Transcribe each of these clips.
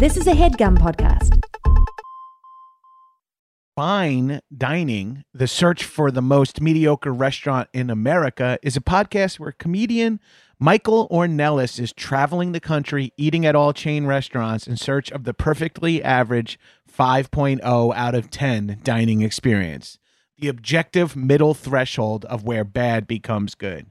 This is a headgum podcast. Fine Dining, the search for the most mediocre restaurant in America, is a podcast where comedian Michael Ornelas is traveling the country, eating at all chain restaurants in search of the perfectly average 5.0 out of 10 dining experience, the objective middle threshold of where bad becomes good.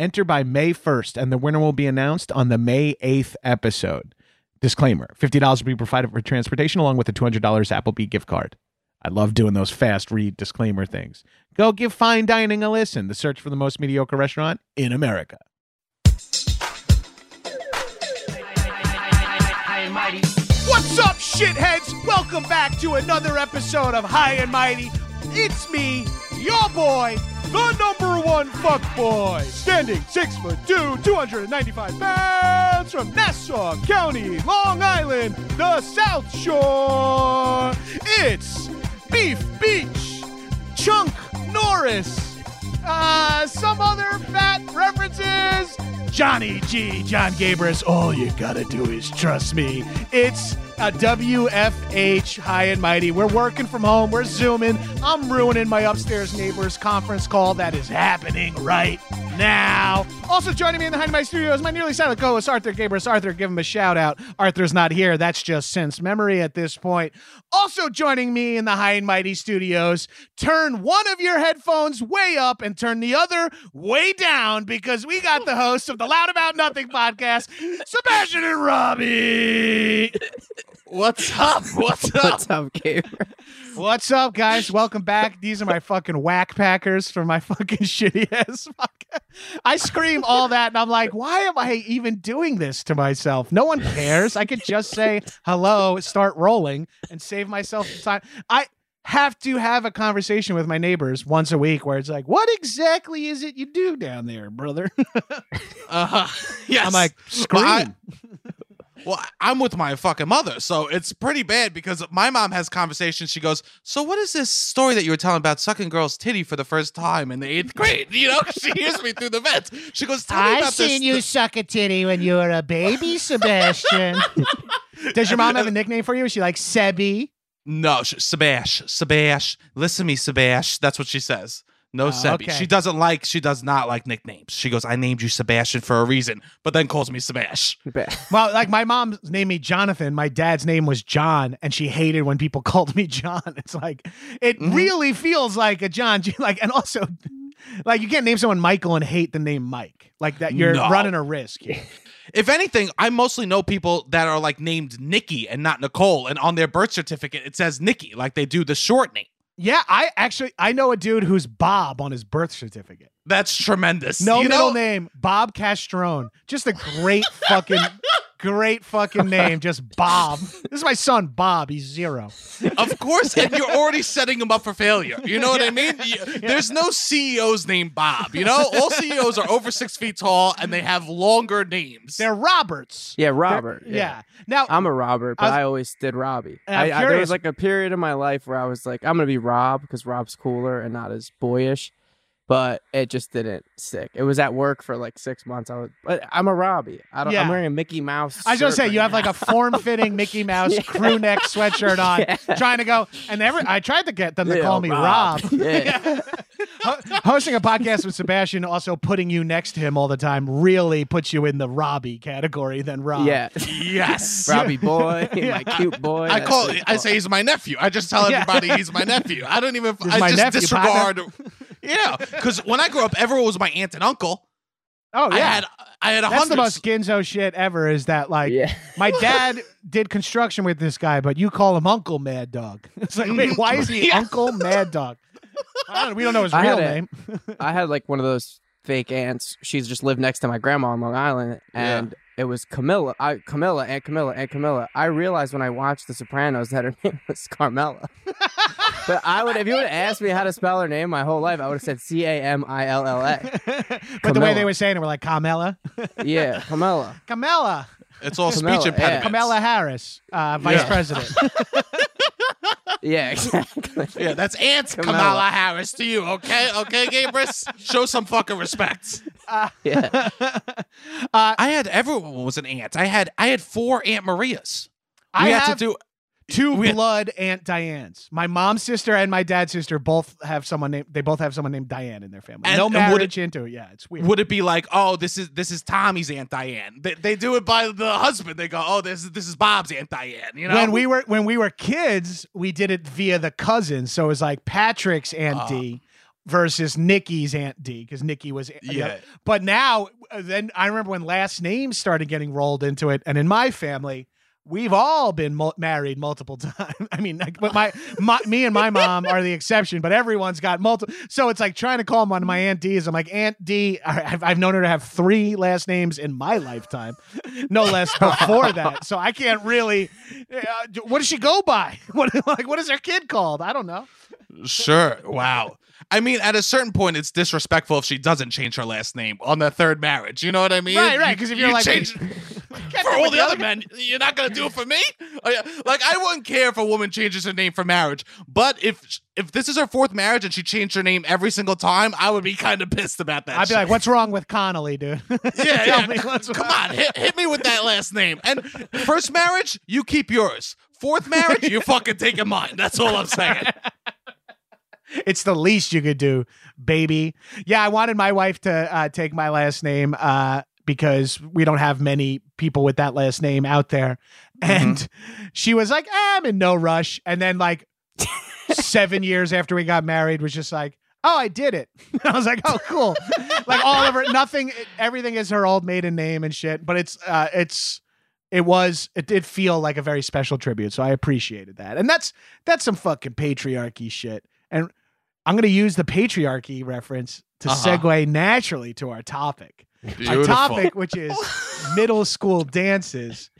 Enter by May 1st, and the winner will be announced on the May 8th episode. Disclaimer $50 will be provided for transportation along with a $200 Applebee gift card. I love doing those fast read disclaimer things. Go give fine dining a listen. The search for the most mediocre restaurant in America. What's up, shitheads? Welcome back to another episode of High and Mighty. It's me, your boy, the number one fuck boy, standing six foot two, 295 pounds from Nassau County, Long Island, the South Shore. It's Beef Beach, Chunk Norris, uh, some other fat references. Johnny G, John Gabrus. All you gotta do is trust me. It's a WFH High and Mighty. We're working from home. We're zooming. I'm ruining my upstairs neighbor's conference call that is happening right now. Also joining me in the High and Mighty studio is my nearly silent co-host Arthur Gabrus. Arthur, give him a shout out. Arthur's not here. That's just since memory at this point. Also joining me in the High and Mighty studios, turn one of your headphones way up and turn the other way down because we got the hosts of the Loud About Nothing podcast, Sebastian and Robbie. What's up? What's up? What's up, Gabriel? What's up, guys? Welcome back. These are my fucking whack packers for my fucking shitty ass. I scream all that and I'm like, why am I even doing this to myself? No one cares. I could just say hello, start rolling, and save myself some time. I have to have a conversation with my neighbors once a week where it's like, what exactly is it you do down there, brother? Uh, yes. I'm like, scream. Well, I- Well, I'm with my fucking mother, so it's pretty bad because my mom has conversations. She goes, "So what is this story that you were telling about sucking girls' titty for the first time in the eighth grade?" You know, she hears me through the vents. She goes, "Tell me about this." suck a titty when you were a baby, Sebastian. Does your mom have a nickname for you? Is she like Sebi? No, sh- Sebash, Sebash. Listen to me, Sebash. That's what she says. No, Oh, Sebi. okay. She doesn't like. She does not like nicknames. She goes, "I named you Sebastian for a reason," but then calls me Sebash. Well, like my mom named me Jonathan. My dad's name was John, and she hated when people called me John. It's like it Mhm. really feels like a John. Like, and also, like you can't name someone Michael and hate the name Mike. Like that, you're No. running a risk. If anything, I mostly know people that are like named Nikki and not Nicole, and on their birth certificate it says Nikki, like they do the short name. Yeah, I actually I know a dude who's Bob on his birth certificate. That's tremendous. No You middle know, name, Bob Castrone. Just a great fucking, great fucking name. Just Bob. This is my son, Bob. He's zero. Of course, and you're already setting him up for failure. You know what I mean? You- There's no CEOs named Bob. You know, all CEOs are over six feet tall and they have longer names. They're Roberts. Yeah, Robert. Yeah. Now, I'm a Robert, I but was- I, always did Robbie. I'm I, I, there was like a period in my life where I was like, I'm gonna be Rob because Rob's cooler and not as boyish. But it just didn't stick. It was at work for like six months. I was, but I'm a Robbie. I don't. Yeah. I'm wearing a Mickey Mouse. I was gonna say right you have like a form-fitting Mickey Mouse Yeah. crew neck sweatshirt on, Yeah. trying to go. And every I tried to get them to Yeah, call me Rob. Rob. Yeah. Hosting a podcast with Sebastian, also putting you next to him all the time, really puts you in the Robbie category than Rob. yeah, yes. Robbie boy, Yeah. my cute boy. I call. I say he's my nephew. I just tell Yeah. everybody he's my nephew. I don't even. He's I my just nephew, disregard. Yeah, because when I grew up, everyone was my aunt and uncle. Oh yeah. I had I had a That's the hundreds. most Ginzo shit ever. Is that like yeah. my dad did construction with this guy, but you call him Uncle Mad Dog. It's like, wait, why is he Yeah. Uncle Mad Dog? I don't, we don't know his I real had a- name. I had like one of those fake aunts. She's just lived next to my grandma on Long Island, Yeah. and it was Camilla. I Camilla, Aunt Camilla, Aunt Camilla. I realized when I watched The Sopranos that her name was Carmela. but I would, if you would have asked me how to spell her name my whole life, I would have said C A M I L L A. but the way they were saying it, we're like Carmela, Yeah, Camilla. Camela, It's all Camilla, speech yeah. impediments. Kamala Harris, uh, vice Yeah. president. Yeah, exactly. Yeah, that's Aunt Kamala. Kamala. Harris to you, okay? Okay, Gabrus? Show some fucking respect. Yeah. uh, I had everyone was an aunt. I had I had four Aunt Marias. I we had have to do two we- blood Aunt Dianes. My mom's sister and my dad's sister both have someone named. They both have someone named Diane in their family. And- no marriage into it. Yeah, it's weird. would it be like, oh, this is this is Tommy's Aunt Diane? They, they do it by the husband. They go, oh, this is this is Bob's Aunt Diane. You know, when we were when we were kids, we did it via the cousins. So it was like Patrick's Aunt Ah. D versus Nikki's Aunt D because Nikki was yeah, But now, uh, then I remember when last names started getting rolled into it, and in my family, we've all been mul- married multiple times. I mean, like, but my, my me and my mom are the exception, but everyone's got multiple. So it's like trying to call one of my Aunt D's. I'm like Aunt D. I've, I've known her to have three last names in my lifetime, no less before that. So I can't really. Uh, what does she go by? What like what is her kid called? I don't know. sure. Wow. I mean, at a certain point, it's disrespectful if she doesn't change her last name on the third marriage. You know what I mean? Right, right, 'cause if you're you like- change for all the other men, you're not gonna do it for me. Oh, yeah. Like, I wouldn't care if a woman changes her name for marriage, but if if this is her fourth marriage and she changed her name every single time, I would be kind of pissed about that. I'd be like, "What's wrong with Conelli, dude?" Yeah, Tell yeah. Come on, hit, hit me with that last name. And first marriage, you keep yours. Fourth marriage, you fucking taking mine. That's all I'm saying. It's the least you could do, baby. Yeah, I wanted my wife to uh, take my last name uh, because we don't have many people with that last name out there. And she was like, "Ah, I'm in no rush. And then, like, seven years after we got married, was just like, Oh, I did it. I was like, oh, cool. like all of her, nothing, everything is her old maiden name and shit. But it's, uh, it's, it was, it did feel like a very special tribute. So I appreciated that. And that's, that's some fucking patriarchy shit. And I'm going to use the patriarchy reference to Uh-huh. segue naturally to our topic. Our Beautiful. topic, which is middle school dances.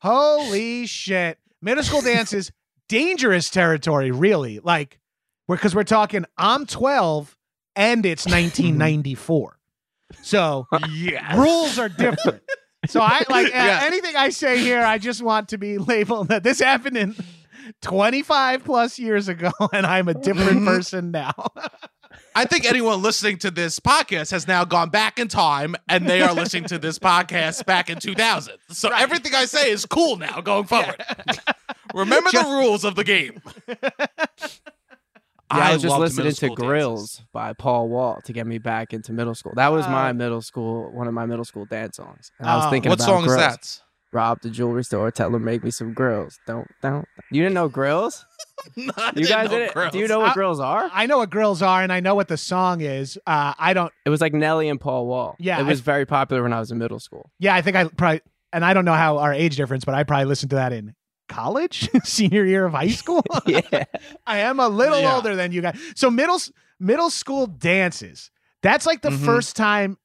Holy shit. Middle school dances, dangerous territory, really. Like, because we're talking, I'm 12 and it's 1994. So Yeah. rules are different. So I like Yeah. anything I say here, I just want to be labeled that this happened in 25 plus years ago and I'm a different person now. I think anyone listening to this podcast has now gone back in time and they are listening to this podcast back in 2000. So Right. everything I say is cool now going forward. Remember Just- the rules of the game. Yeah, I was just listening to school Grillz dances. by Paul Wall to get me back into middle school. That was my Uh, middle school, one of my middle school dance songs. And I was Oh. thinking What about song is that? Rob the jewelry store, tell her make me some grills. Don't, don't. You didn't know grills? No, You didn't guys know didn't? Grills. Do you know what I- grills are? I know what grills are and I know what the song is. Uh, I don't, It was like Nelly and Paul Wall. Yeah, it was I- very popular when I was in middle school. yeah, I think I probably, and I don't know how our age difference, but I probably listened to that in college, senior year of high school. yeah, I am a little Yeah. older than you guys. So middle middle school dances. That's like the Mhm. first time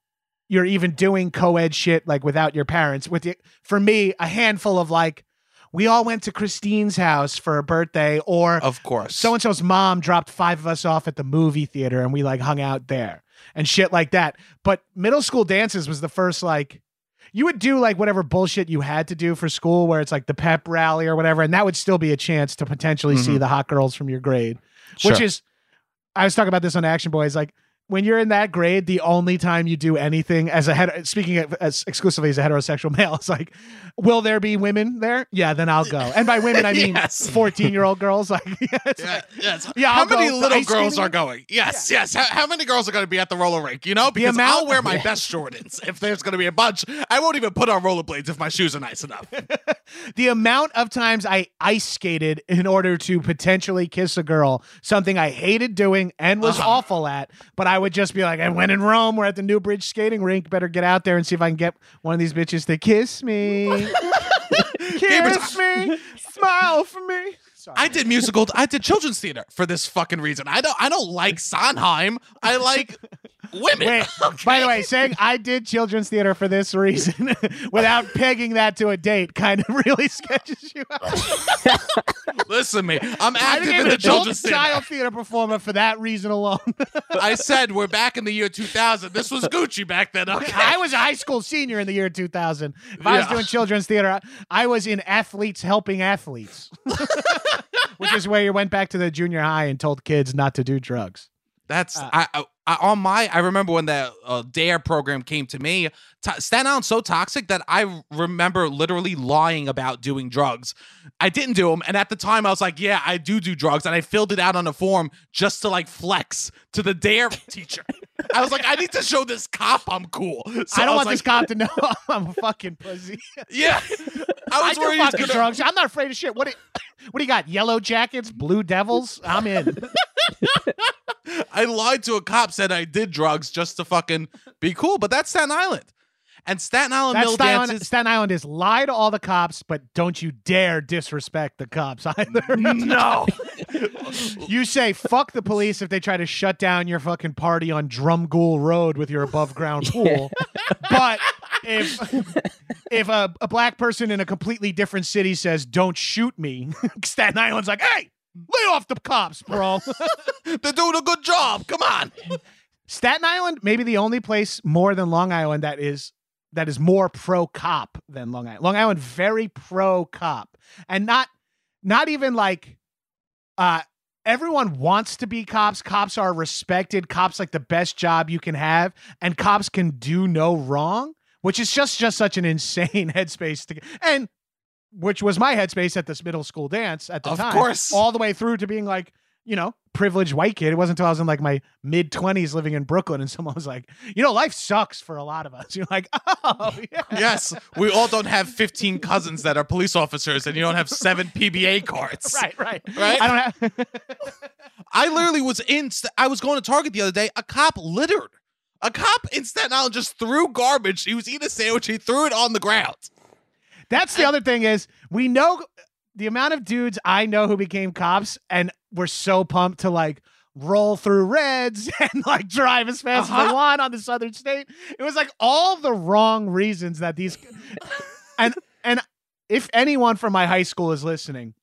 you're even doing co-ed shit like without your parents. With the, for me, a handful of like we all went to Christine's house for a birthday or Of course. so and so's mom dropped five of us off at the movie theater and we like hung out there and shit like that. But middle school dances was the first like you would do like whatever bullshit you had to do for school where it's like the pep rally or whatever and that would still be a chance to potentially see Mhm. the hot girls from your grade Sure. which is I was talking about this on Action Boyz like when you're in that grade, the only time you do anything as a head, speaking of, as exclusively as a heterosexual male, it's like, will there be women there? Yeah, then I'll go. And by women, I mean Yes. 14 year old girls. Like, yeah, Yeah, like- yes. Yeah, How I'll many little girls are going? Yes, yes. How, how many girls are going to be at the roller rink? You know, because I'll wear my best Jordans if there's going to be a bunch. I won't even put on rollerblades if my shoes are nice enough. the amount of times I ice skated in order to potentially kiss a girl, something I hated doing and was Uh-huh. awful at, but I would just be like, I went in Rome. We're at the Newbridge skating rink. Better get out there and see if I can get one of these bitches to kiss me. kiss me. Smile for me. Sorry. I did musical. I did children's theater for this fucking reason. I don't. I don't like Sondheim. I like women. Wait, by the way, saying I did children's theater for this reason without pegging that to a date kind of really sketches you out. Listen to me. I'm active in the children's theater. child theater performer for that reason alone. I said we're back in the year 2000. This was Gucci back then. Okay. I was a high school senior in the year 2000. If I was doing children's theater, I- I was in athletes helping athletes, which is where you went back to the junior high and told kids not to do drugs. That's Uh, I, I, I on my. I remember when the uh, Dare program came to me. T- Staten Island's so toxic that I remember literally lying about doing drugs. I didn't do them, and at the time I was like, "Yeah, I do do drugs," and I filled it out on a form just to like flex to the Dare teacher. I was like, "I need to show this cop I'm cool." So I don't was want this cop to know I'm a fucking pussy. Yeah, I I was do worried fucking gonna. drugs. I'm not afraid of shit. What? Do, what do you got? Yellow jackets, blue devils. I'm in. I lied to a cop, said I did drugs just to fucking be cool, but that's Staten Island. And Staten Island That's Mill Staten Island. Staten Island is lie to all the cops, but don't you dare disrespect the cops either. no. you say fuck the police if they try to shut down your fucking party on Drumgoole Road with your above ground pool. but if if a, a black person in a completely different city says don't shoot me, Staten Island's like, hey, lay off the cops, bro. They're doing a good job. Come on. Staten Island, maybe the only place more than Long Island that is that is more pro cop than Long Island. Long Island very pro cop, and not not even like uh everyone wants to be cops. Cops are respected. Cops like the best job you can have, and cops can do no wrong, which is just just such an insane headspace to and which was my headspace at this middle school dance at the Of time. course. all the way through to being like you know, privileged white kid. It wasn't until I was in like my mid 20s living in Brooklyn and someone was like, you know, life sucks for a lot of us. You're like, oh, yeah. Yes, we all don't have 15 cousins that are police officers and you don't have seven PBA cards. Right, right. Right? I don't have. I literally was in, I was going to Target the other day. A cop littered. A cop in Staten Island just threw garbage. He was eating a sandwich. He threw it on the ground. That's the other thing is we know the amount of dudes I know who became cops and were so pumped to like roll through reds and like drive as fast as Uh-huh. they want on the southern state. It was like all the wrong reasons that these and and if anyone from my high school is listening,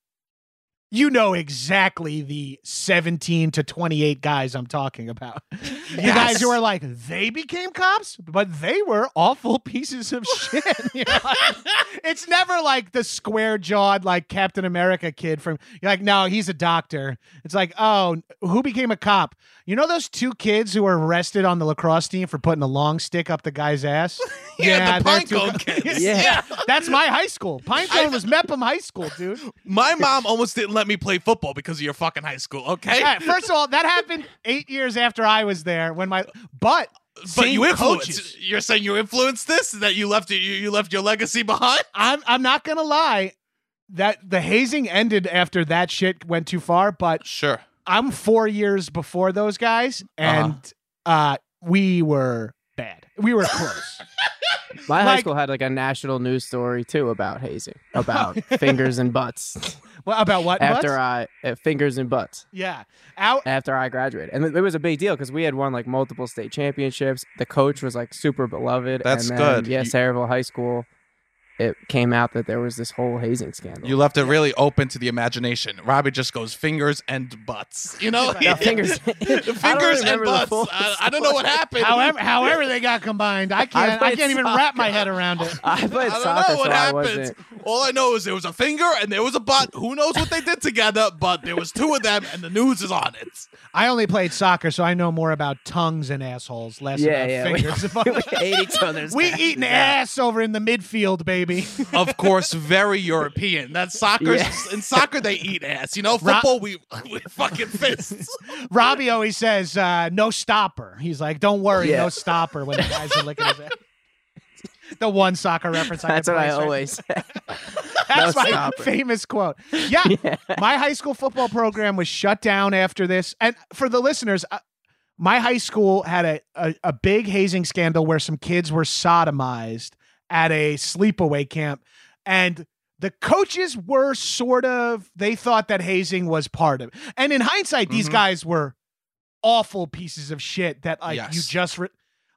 you know exactly the 17 to 28 guys I'm talking about. You guys Yes. who are like, they became cops, but they were awful pieces of shit. You know, like, it's never like the square jawed, like Captain America kid from, you're like, no, he's a doctor. It's like, oh, who became a cop? You know those two kids who were arrested on the lacrosse team for putting a long stick up the guy's ass? Yeah, the Pinecone two kids. Yeah. That's my high school. Pinecone was Mepham High School, dude. My mom almost didn't let me play football because of your fucking high school, okay? Yeah, first of all, that happened eight years after I was there when my but but same you influenced. coaches. You're saying you influenced this? That you left you, you left your legacy behind? I'm I'm not gonna lie, that the hazing ended after that shit went too far. But Sure. I'm four years before those guys, and uh we were bad. We were close. My high Like- school had like a national news story too about hazing, about fingers and butts. well, about what? After Butts? I uh, fingers and butts yeah, out. after I graduated, and it it was a big deal because we had won like multiple state championships. The coach was like super beloved. That's and then, good. Yeah, You- Sayreville High School. It came out that there was this whole hazing scandal. You left it really open to the imagination. Robbie just goes fingers and butts. You know, No, fingers. Fingers and butts. I, I don't know what happened. However, however they got combined, I can't. I, played can't even wrap my head around it. I played I don't soccer, know what so I happened. wasn't. All I know is there was a finger and there was a butt. Who knows what they did together? But there was two of them, and the news is on it. I only played soccer, so I know more about tongues and assholes, less Yeah, about yeah. We, fingers. we ate each other's. we eating ass over in the midfield, baby. Of course, very European. That's soccer. Yeah. In soccer, they eat ass. You know, Ro- football, we we fucking fists. Robbie always says, uh, "No stopper." He's like, "Don't worry, Yeah. no stopper." When the guys are licking his ass. The one soccer reference. I That's can what I right always say. That's No my stopper. famous quote. Yeah, Yeah. my high school football program was shut down after this. And for the listeners, uh, my high school had a, a, a big hazing scandal where some kids were sodomized at a sleepaway camp. And the coaches were sort of, they thought that hazing was part of it. And in hindsight, these Mhm. guys were awful pieces of shit that like you just, re-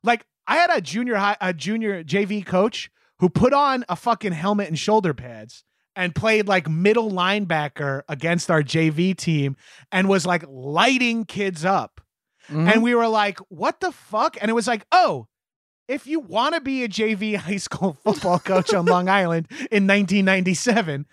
like, I had a junior high, a junior JV coach who put on a fucking helmet and shoulder pads and played like middle linebacker against our JV team and was like lighting kids up. Mm-hmm. And we were like, what the fuck? And it was like, oh, if you want to be a JV high school football coach on Long Island in 1997,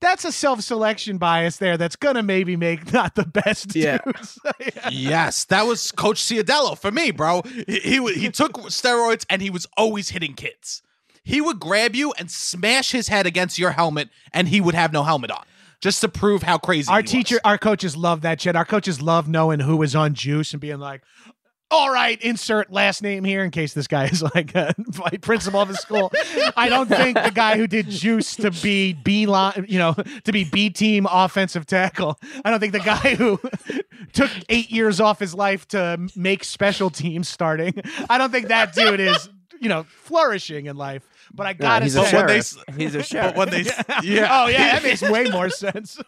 that's a self selection bias there that's going to maybe make not the best Yeah. dudes. Yeah. yes, that was Coach Ciadello for me, bro. He he, he took steroids and he was always hitting kids. He would grab you and smash his head against your helmet, and he would have no helmet on, just to prove how crazy. Our he was. teacher, our coaches love that shit. Our coaches love knowing who was on juice and being like, all right, insert last name here in case this guy is like a vice principal of a school. I don't think the guy who did juice to be B line, you know, to be B team offensive tackle. I don't think the guy who took eight years off his life to make special teams starting. I don't think that dude is, you know, flourishing in life. But I No, gotta he's say, a when they sheriff. he's a sheriff. But when they, yeah, oh yeah, that makes way more sense.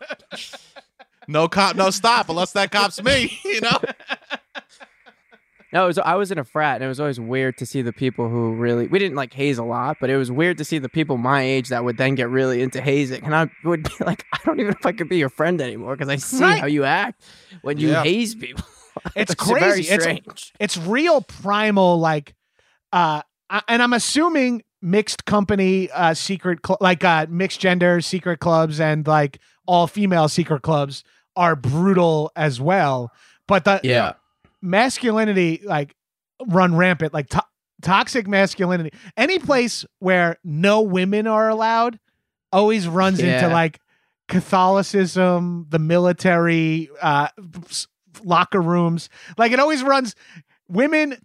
no cop, no stop, unless that cop's me. You know. No, it was, I was in a frat, and it was always weird to see the people who really. We didn't like haze a lot, but it was weird to see the people my age that would then get really into hazing, and I would be like, I don't even know if I could be your friend anymore because I see Right. how you act when you Yeah. haze people. It's very crazy. It's strange. it's real primal like uh and i'm assuming mixed company uh secret cl- like uh mixed gender secret clubs and like all female secret clubs are brutal as well but the yeah. Masculinity like run rampant like to- toxic masculinity. Any place where no women are allowed always runs into like catholicism the military uh locker rooms. Like it always runs women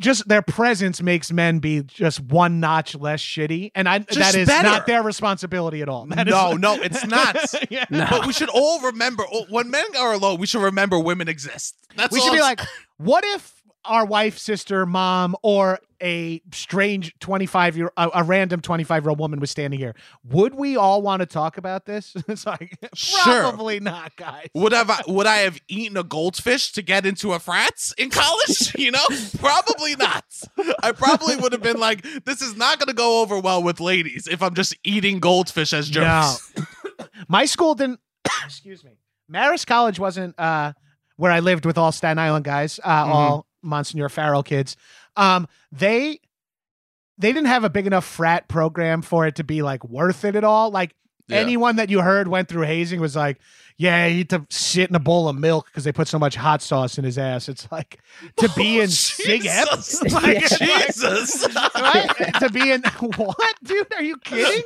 just their presence makes men be just one notch less shitty and i Just that is better. not their responsibility at all That is- No, no, it's not. yeah. No. But we should all remember oh, when men are alone. We should remember women exist. That's we all should be I'm like, what if our wife, sister, mom, or a strange 25 year, a, a random 25 year old woman was standing here? Would we all want to talk about this? it's like, Sure. probably not, guys. Would have I, would I have eaten a goldfish to get into a frats in college? You know, probably not. I probably would have been like, "This is not going to go over well with ladies if I'm just eating goldfish as jokes." My school didn't, excuse me, Marist College wasn't uh, where I lived with all Staten Island guys, uh, Mhm. all Monsignor Farrell kids. Um, they, they didn't have a big enough frat program for it to be like worth it at all. Like, Yeah. anyone that you heard went through hazing was like, yeah, he had to sit in a bowl of milk because they put so much hot sauce in his ass. It's like to be in Sig. Jesus. Like, Jesus. right? to be in what, dude? Are you kidding?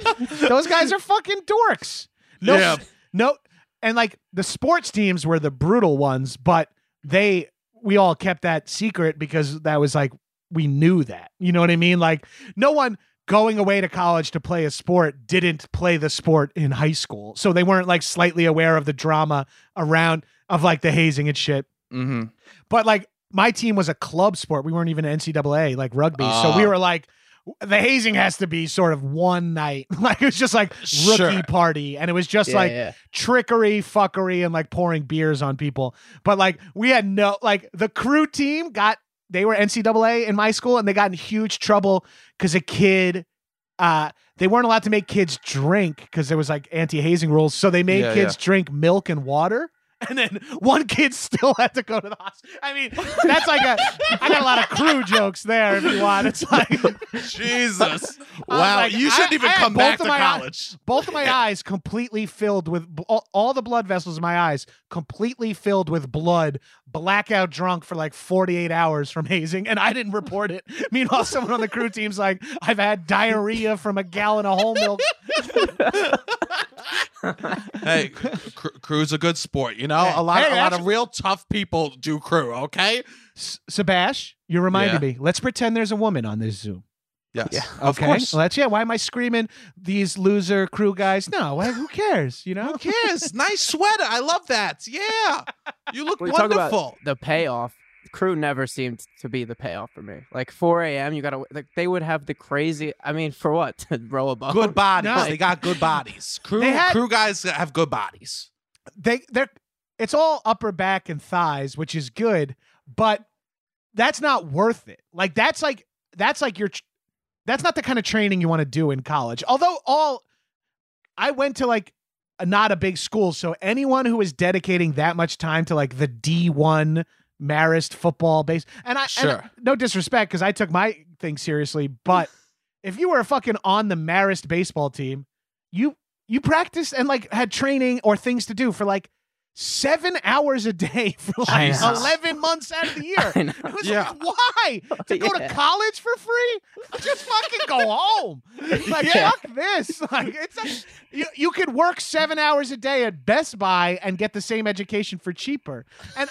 Those guys are fucking dorks. No, Yeah. no, and like the sports teams were the brutal ones, but they we all kept that secret because that was like we knew that. You know what I mean? Like no one going away to college to play a sport didn't play the sport in high school. So they weren't like slightly aware of the drama around of like the hazing and shit. hmm But like my team was a club sport. We weren't even NCAA like rugby. so we Ah. were like the hazing has to be sort of one night. Like it was just like rookie Sure. party. And it was just Yeah, like yeah. trickery, fuckery, and like pouring beers on people. But like we had no like the crew team got they were NCAA in my school and they got in huge trouble because a kid uh they weren't allowed to make kids drink because there was like anti-hazing rules. So they made Yeah, kids drink milk and water. And then one kid still had to go to the hospital. I mean, that's like a I got a lot of crew jokes there if you want. It's like Jesus. Wow. like, you shouldn't I- even I come both back of to my eye- college. both of my eyes completely filled with all, all the blood vessels in my eyes completely filled with blood blackout drunk for like 48 hours from hazing and i didn't report it meanwhile someone on the crew team's like i've had diarrhea from a gallon of whole milk hey, cr- crew's a good sport. You know, Hey, a lot, hey, a lot of real tough people do crew. Okay. S- Sebash, you reminded me let's pretend there's a woman on this zoom Yes. Yeah. Of okay course. let's yeah why am i screaming these loser crew guys no why, who cares you know Who cares? nice sweater. I love that. Yeah. You look We talk wonderful. about the payoff. crew never seemed to be the payoff for me. Like 4 a.m. You gotta like they would have the crazy. I mean, for what to row a boat? Good bodies. No. They got good bodies. Crew had- crew guys have good bodies. they they're it's all upper back and thighs, which is good, but that's not worth it. Like that's like that's like your tr- that's not the kind of training you want to do in college. Although all I went to like a, not a big school, so anyone who is dedicating that much time to like the D1 Marist football base and I and Sure. no disrespect cuz I took my thing seriously, but if you were fucking on the Marist baseball team, you you practiced and like had training or things to do for like seven hours a day for like 11 months out of the year. I know. It was Yeah. like, why? To go to college for free? Just fucking go home. Like, Yeah. fuck this. Like, it's a, you, you could work seven hours a day at Best Buy and get the same education for cheaper. And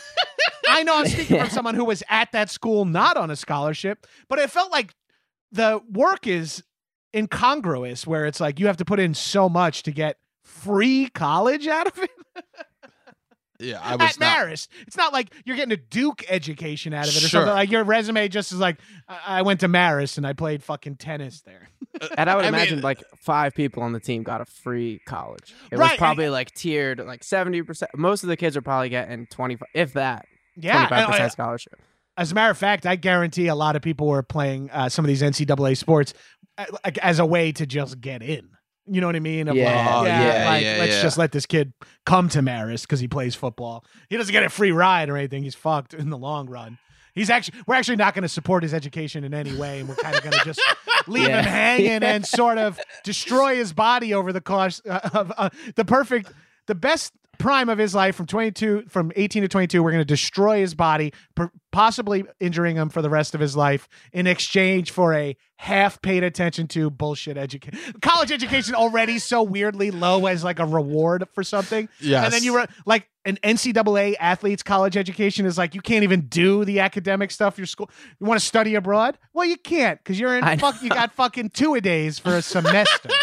I know I'm speaking from someone who was at that school not on a scholarship, but it felt like the work is incongruous where it's like you have to put in so much to get free college out of it Yeah, I was at not. Marist. It's not like you're getting a Duke education out of it or Sure. something. Like your resume just is like, I I went to Marist and I played fucking tennis there. And I would I mean- imagine like five people on the team got a free college. It Right, was and- probably like tiered, like seventy percent. Most of the kids are probably getting twenty five, if that, Yeah. twenty five and, uh, percent scholarship. as a matter of fact, I guarantee a lot of people were playing uh, some of these NCAA sports uh, as a way to just get in. You know what I mean? Of like, Yeah, yeah, like, yeah, let's yeah. just let this kid come to Marist because he plays football. He doesn't get a free ride or anything. He's fucked in the long run. He's actually, we're actually not going to support his education in any way, and we're kind of going to just leave Yeah. him hanging and sort of destroy his body over the course uh, of uh, the perfect, the best prime of his life from 22 from 18 to 22 we're going to destroy his body per- possibly injuring him for the rest of his life in exchange for a half paid attention to bullshit education college education already so weirdly low as like a reward for something. Yeah and then you were like an NCAA athlete's college education is like you can't even do the academic stuff your school you want to study abroad? Well you can't because you're in fuck you got fucking two a days for a semester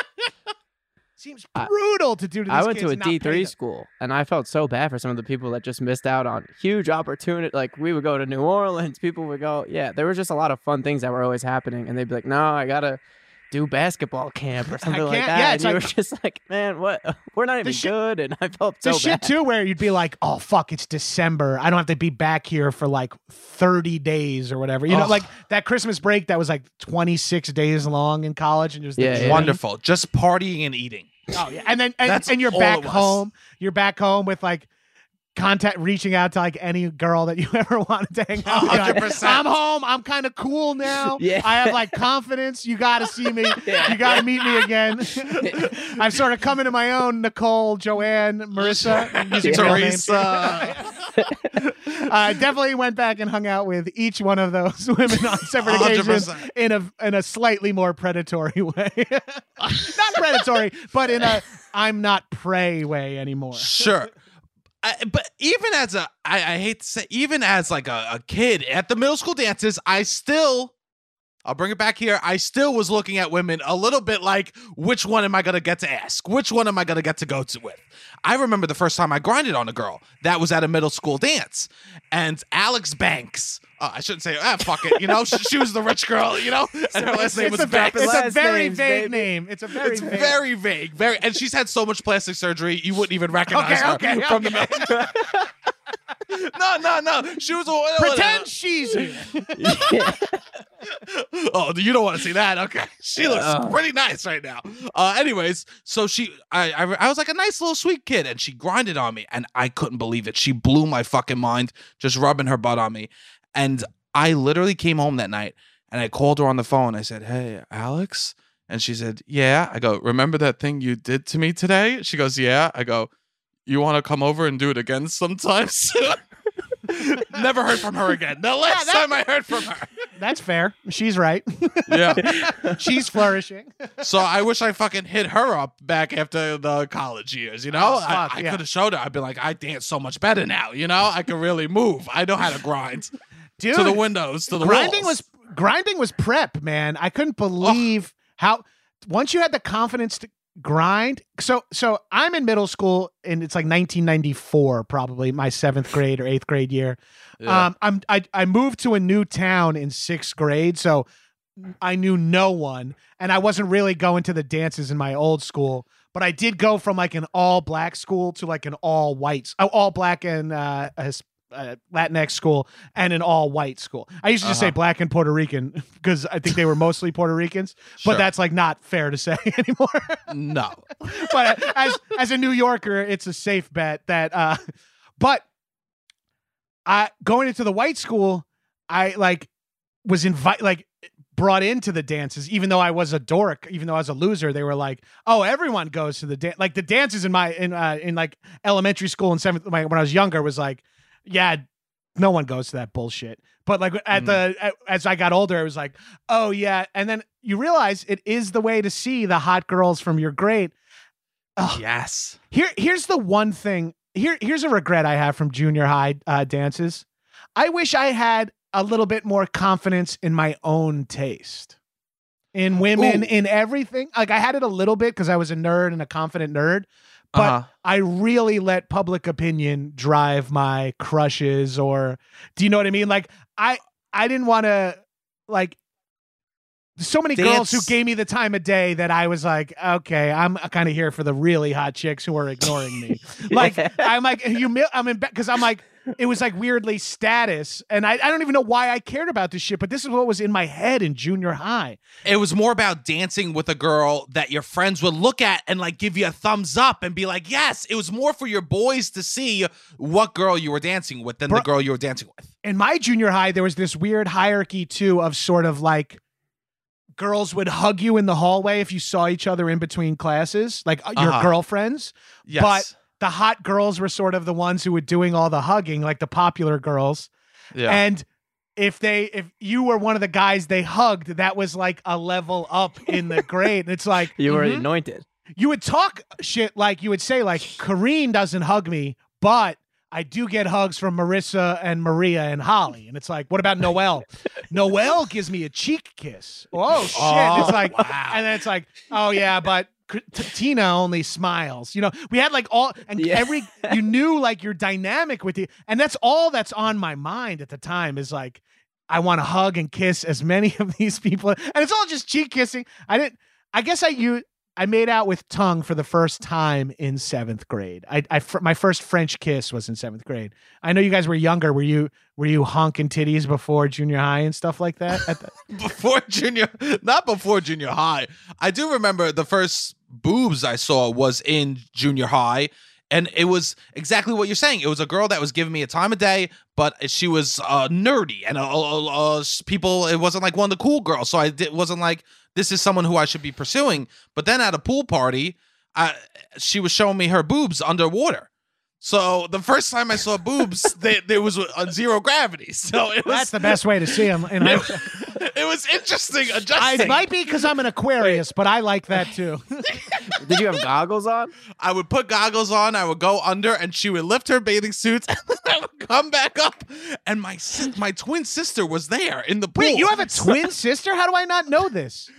seems I- brutal to do to I went to a and not pay D three school, and I felt so bad for some of the people that just missed out on huge opportunity. Like we would go to New Orleans, people would go, yeah, there was just a lot of fun things that were always happening, and they'd be like, no, I gotta do basketball camp or something like that. yeah, and it's you like- were just like, man, what? We're not even shit- good, and I felt so the shit bad. too where you'd be like oh fuck it's december i don't have to be back here for like 30 days or whatever you know like that christmas break that was like 26 days long in college and it was Yeah, yeah. Wonderful. Just partying and eating. oh yeah and then and, That's and you're back home you're back home with like contact reaching out to like any girl that you ever wanted to hang out with. Like, I'm home. I'm kind of cool now. Yeah. I have like confidence. You got to see me. Yeah. You got to meet me again. I'm sort of coming to my own. Nicole, Joanne, Marissa, I'm using real names. Teresa. I definitely went back and hung out with each one of those women on separate occasions 100%. in a in a slightly more predatory way. not predatory, but in a I'm not prey way anymore. Sure. I, but even as a, I, I hate to say, even as like a, a kid at the middle school dances, I still, I'll bring it back here. I still was looking at women a little bit like, which one am I gonna get to ask? Which one am I gonna get to go to with? I remember the first time I grinded on a girl that was at a middle school dance, and Alex Banks. Uh, I shouldn't say, ah, fuck it. You know, she, she was the rich girl. You know, and her last name it's was a, Banks. it's a very names, vague baby. name. It's a very It's vague. very vague, very, and she's had so much plastic surgery you wouldn't even recognize her okay, from the okay. middle. no, no, no. She was a Pretend she's here. Oh, you don't want to see that? Okay, she looks Oh. pretty nice right now. Uh, anyways, so she, I, I, I was like a nice little sweet kid, and she grinded on me, and I couldn't believe it. She blew my fucking mind, just rubbing her butt on me, and I literally came home that night, and I called her on the phone. I said, "Hey, Alex," and she said, "Yeah." I go, "Remember that thing you did to me today?" She goes, "Yeah." I go, "You want to come over and do it again sometime soon?" Never heard from her again. The last that- time I heard from her. That's fair. She's right. Yeah. she's flourishing. So I wish I fucking hit her up back after the college years, you know? Oh, I, I yeah. could have showed her. I'd be like, I dance so much better now, you know? I can really move. I know how to grind Dude, to the windows, to the grinding walls. was grinding was prep, man. I couldn't believe how once you had the confidence to grind. So so I'm in middle school and it's like 1994 probably my 7th grade or 8th grade year. Yeah. Um I'm I I moved to a new town in 6th grade so I knew no one and I wasn't really going to the dances in my old school, but I did go from like an all black school to like an all white oh, all black and uh, uh Latinx school and an all white school. I used to just say Uh-huh. black and Puerto Rican because I think they were mostly Puerto Ricans, but that's like not fair to say anymore. no. but as as a New Yorker, it's a safe bet that. uh But I going into the white school, I like was invite like brought into the dances, even though I was a dork, even though I was a loser. They were like, "Oh, everyone goes to the dance." Like the dances in my in uh, in like elementary school and seventh like, when I was younger was like, yeah. No one goes to that bullshit. But like at Mhm. the at, as I got older, it was like, oh yeah. And then you realize it is the way to see the hot girls from your grade. Ugh. Yes. Here, here's the one thing. Here, here's a regret I have from junior high uh, dances. I wish I had a little bit more confidence in my own taste, in women, Ooh. in everything. Like I had it a little bit because I was a nerd and a confident nerd, but Uh-huh. I really let public opinion drive my crushes. Or do you know what I mean? Like I, I didn't want to like. So many girls who gave me the time of day that I was like, okay, I'm kind of here for the really hot chicks who are ignoring me. like I'm like humil- I'm in because I'm like it was like weirdly status, and I, I don't even know why I cared about this shit, but this is what was in my head in junior high. It was more about dancing with a girl that your friends would look at and like give you a thumbs up and be like, yes. It was more for your boys to see what girl you were dancing with than Bro- the girl you were dancing with. in my junior high, there was this weird hierarchy too of sort of like girls would hug you in the hallway if you saw each other in between classes, like uh, your Uh-huh. girlfriends. Yes. But the hot girls were sort of the ones who were doing all the hugging, like the popular girls. yeah. And if they if you were one of the guys they hugged, that was like a level up in the grade. And it's like You were Mhm. anointed. you would talk shit like you would say like Kareen doesn't hug me, but I do get hugs from Marissa and Maria and Holly. And it's like, what about Noel? Noel gives me a cheek kiss. Oh shit. Oh, it's like wow. and then it's like, oh yeah, but K- T- Tina only smiles. You know, we had like all and Yeah. every you knew like your dynamic with the and that's all that's on my mind at the time is like I want to hug and kiss as many of these people and it's all just cheek kissing. I didn't I guess I you I made out with tongue for the first time in seventh grade. I, I my first French kiss was in seventh grade. I know you guys were younger. Were you were you honking titties before junior high and stuff like that? At the- before junior, not before junior high. I do remember the first boobs I saw was in junior high. And it was exactly what you're saying. It was a girl that was giving me a time of day, but she was uh, nerdy and uh, uh, uh, people. It wasn't like one of the cool girls, so I did, wasn't like this is someone who I should be pursuing. But then at a pool party, I, she was showing me her boobs underwater. So the first time I saw boobs, they, there was on zero gravity. So it was That's the best way to see them. And I, it was interesting I, adjusting. it might be because I'm an Aquarius, but I like that too. Did you have goggles on? I would put goggles on, I would go under, and she would lift her bathing suits, and then I would come back up, and my sis- my twin sister was there in the pool. Wait, you have a twin sister? How do I not know this?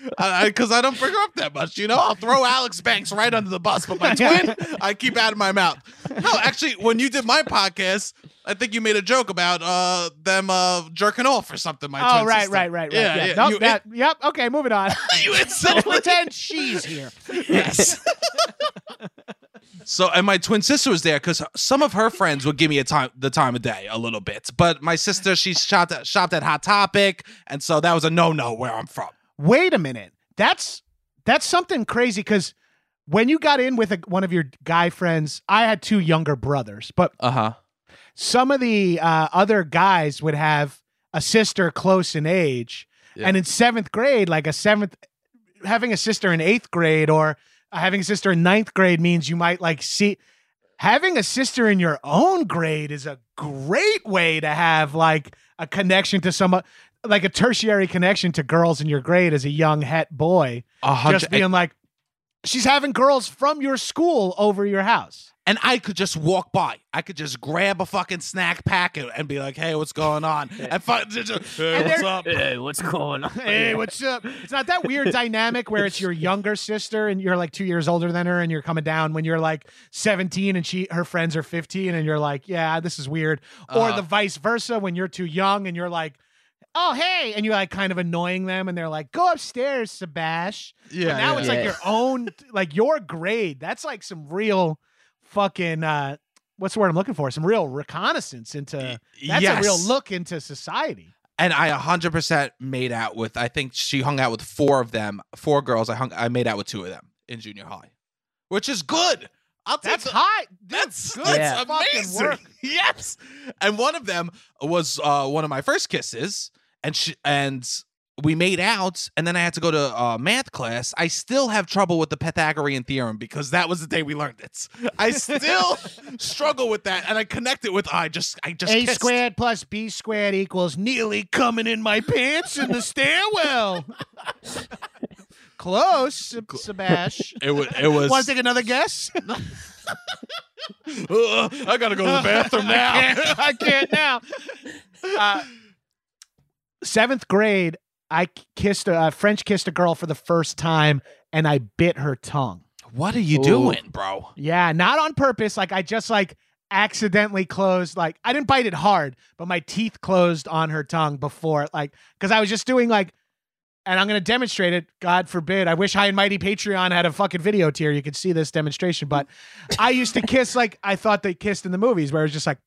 Because I, don't bring her up that much, you know. I'll throw Alex Banks right under the bus, but my twin, I keep out of my mouth. No, actually, when you did my podcast, I think you made a joke about uh them uh jerking off or something. My Oh, twin right, sister. right, right, right. Yeah, Yeah, yeah. Nope, You- that- yep. Okay, moving on. you Let's instantly pretend she's here. Yes. so and my twin sister was there because some of her friends would give me a time the time of day a little bit, but my sister she shopped at, shopped at Hot Topic, and so that was a no no where I'm from. Wait a minute. That's that's something crazy because when you got in with a, one of your guy friends, I had two younger brothers, but Uh huh. Some of the uh, other guys would have a sister close in age, Yeah. and in seventh grade, like a seventh, having a sister in eighth grade or having a sister in ninth grade means you might like see. Having a sister in your own grade is a great way to have like a connection to some, like a tertiary connection to girls in your grade as a young het boy. Just being like, she's having girls from your school over your house. And I could just walk by. I could just grab a fucking snack packet and be like, "Hey, what's going on?" And fu- hey, And what's up? Hey, what's going on? Hey, what's up? It's not that weird dynamic where it's your younger sister and you're like two years older than her, and you're coming down when you're like 17 and she her friends are 15, and you're like, yeah, this is weird. Or Uh, the vice versa when you're too young and you're like, oh hey, and you're like kind of annoying them, and they're like, go upstairs, Sebash. Yeah, But now yeah. it's like your own, like your grade. That's like some real fucking. uh What's the word I'm looking for? Some real reconnaissance into. That's a real look into society. and I 100% made out with I think she hung out with four of them, four girls. I hung I made out with two of them in junior high. Which is good. I'll take That's the- high. Dude, That's, good that's Yeah. amazing. Yes. And one of them was uh, one of my first kisses, and she and we made out, and then I had to go to uh, math class. I still have trouble with the Pythagorean theorem because that was the day we learned it. I still struggle with that, and I connect it with I just I just A kissed. squared plus B squared equals nearly coming in my pants in the stairwell. Close, Seb- Sebash. It was it was. Want to take another guess? Ugh, I gotta go to the bathroom now. I can't, I can't now. Uh, seventh grade, I kissed a uh, French kissed a girl for the first time, and I bit her tongue. what are you Ooh. doing, bro? Yeah, not on purpose. Like I just like accidentally closed. Like I didn't bite it hard, but my teeth closed on her tongue before. Like because I was just doing like, and I'm gonna demonstrate it. God forbid. I wish High and Mighty Patreon had a fucking video tier. You could see this demonstration. But I used to kiss like I thought they kissed in the movies, where it was just like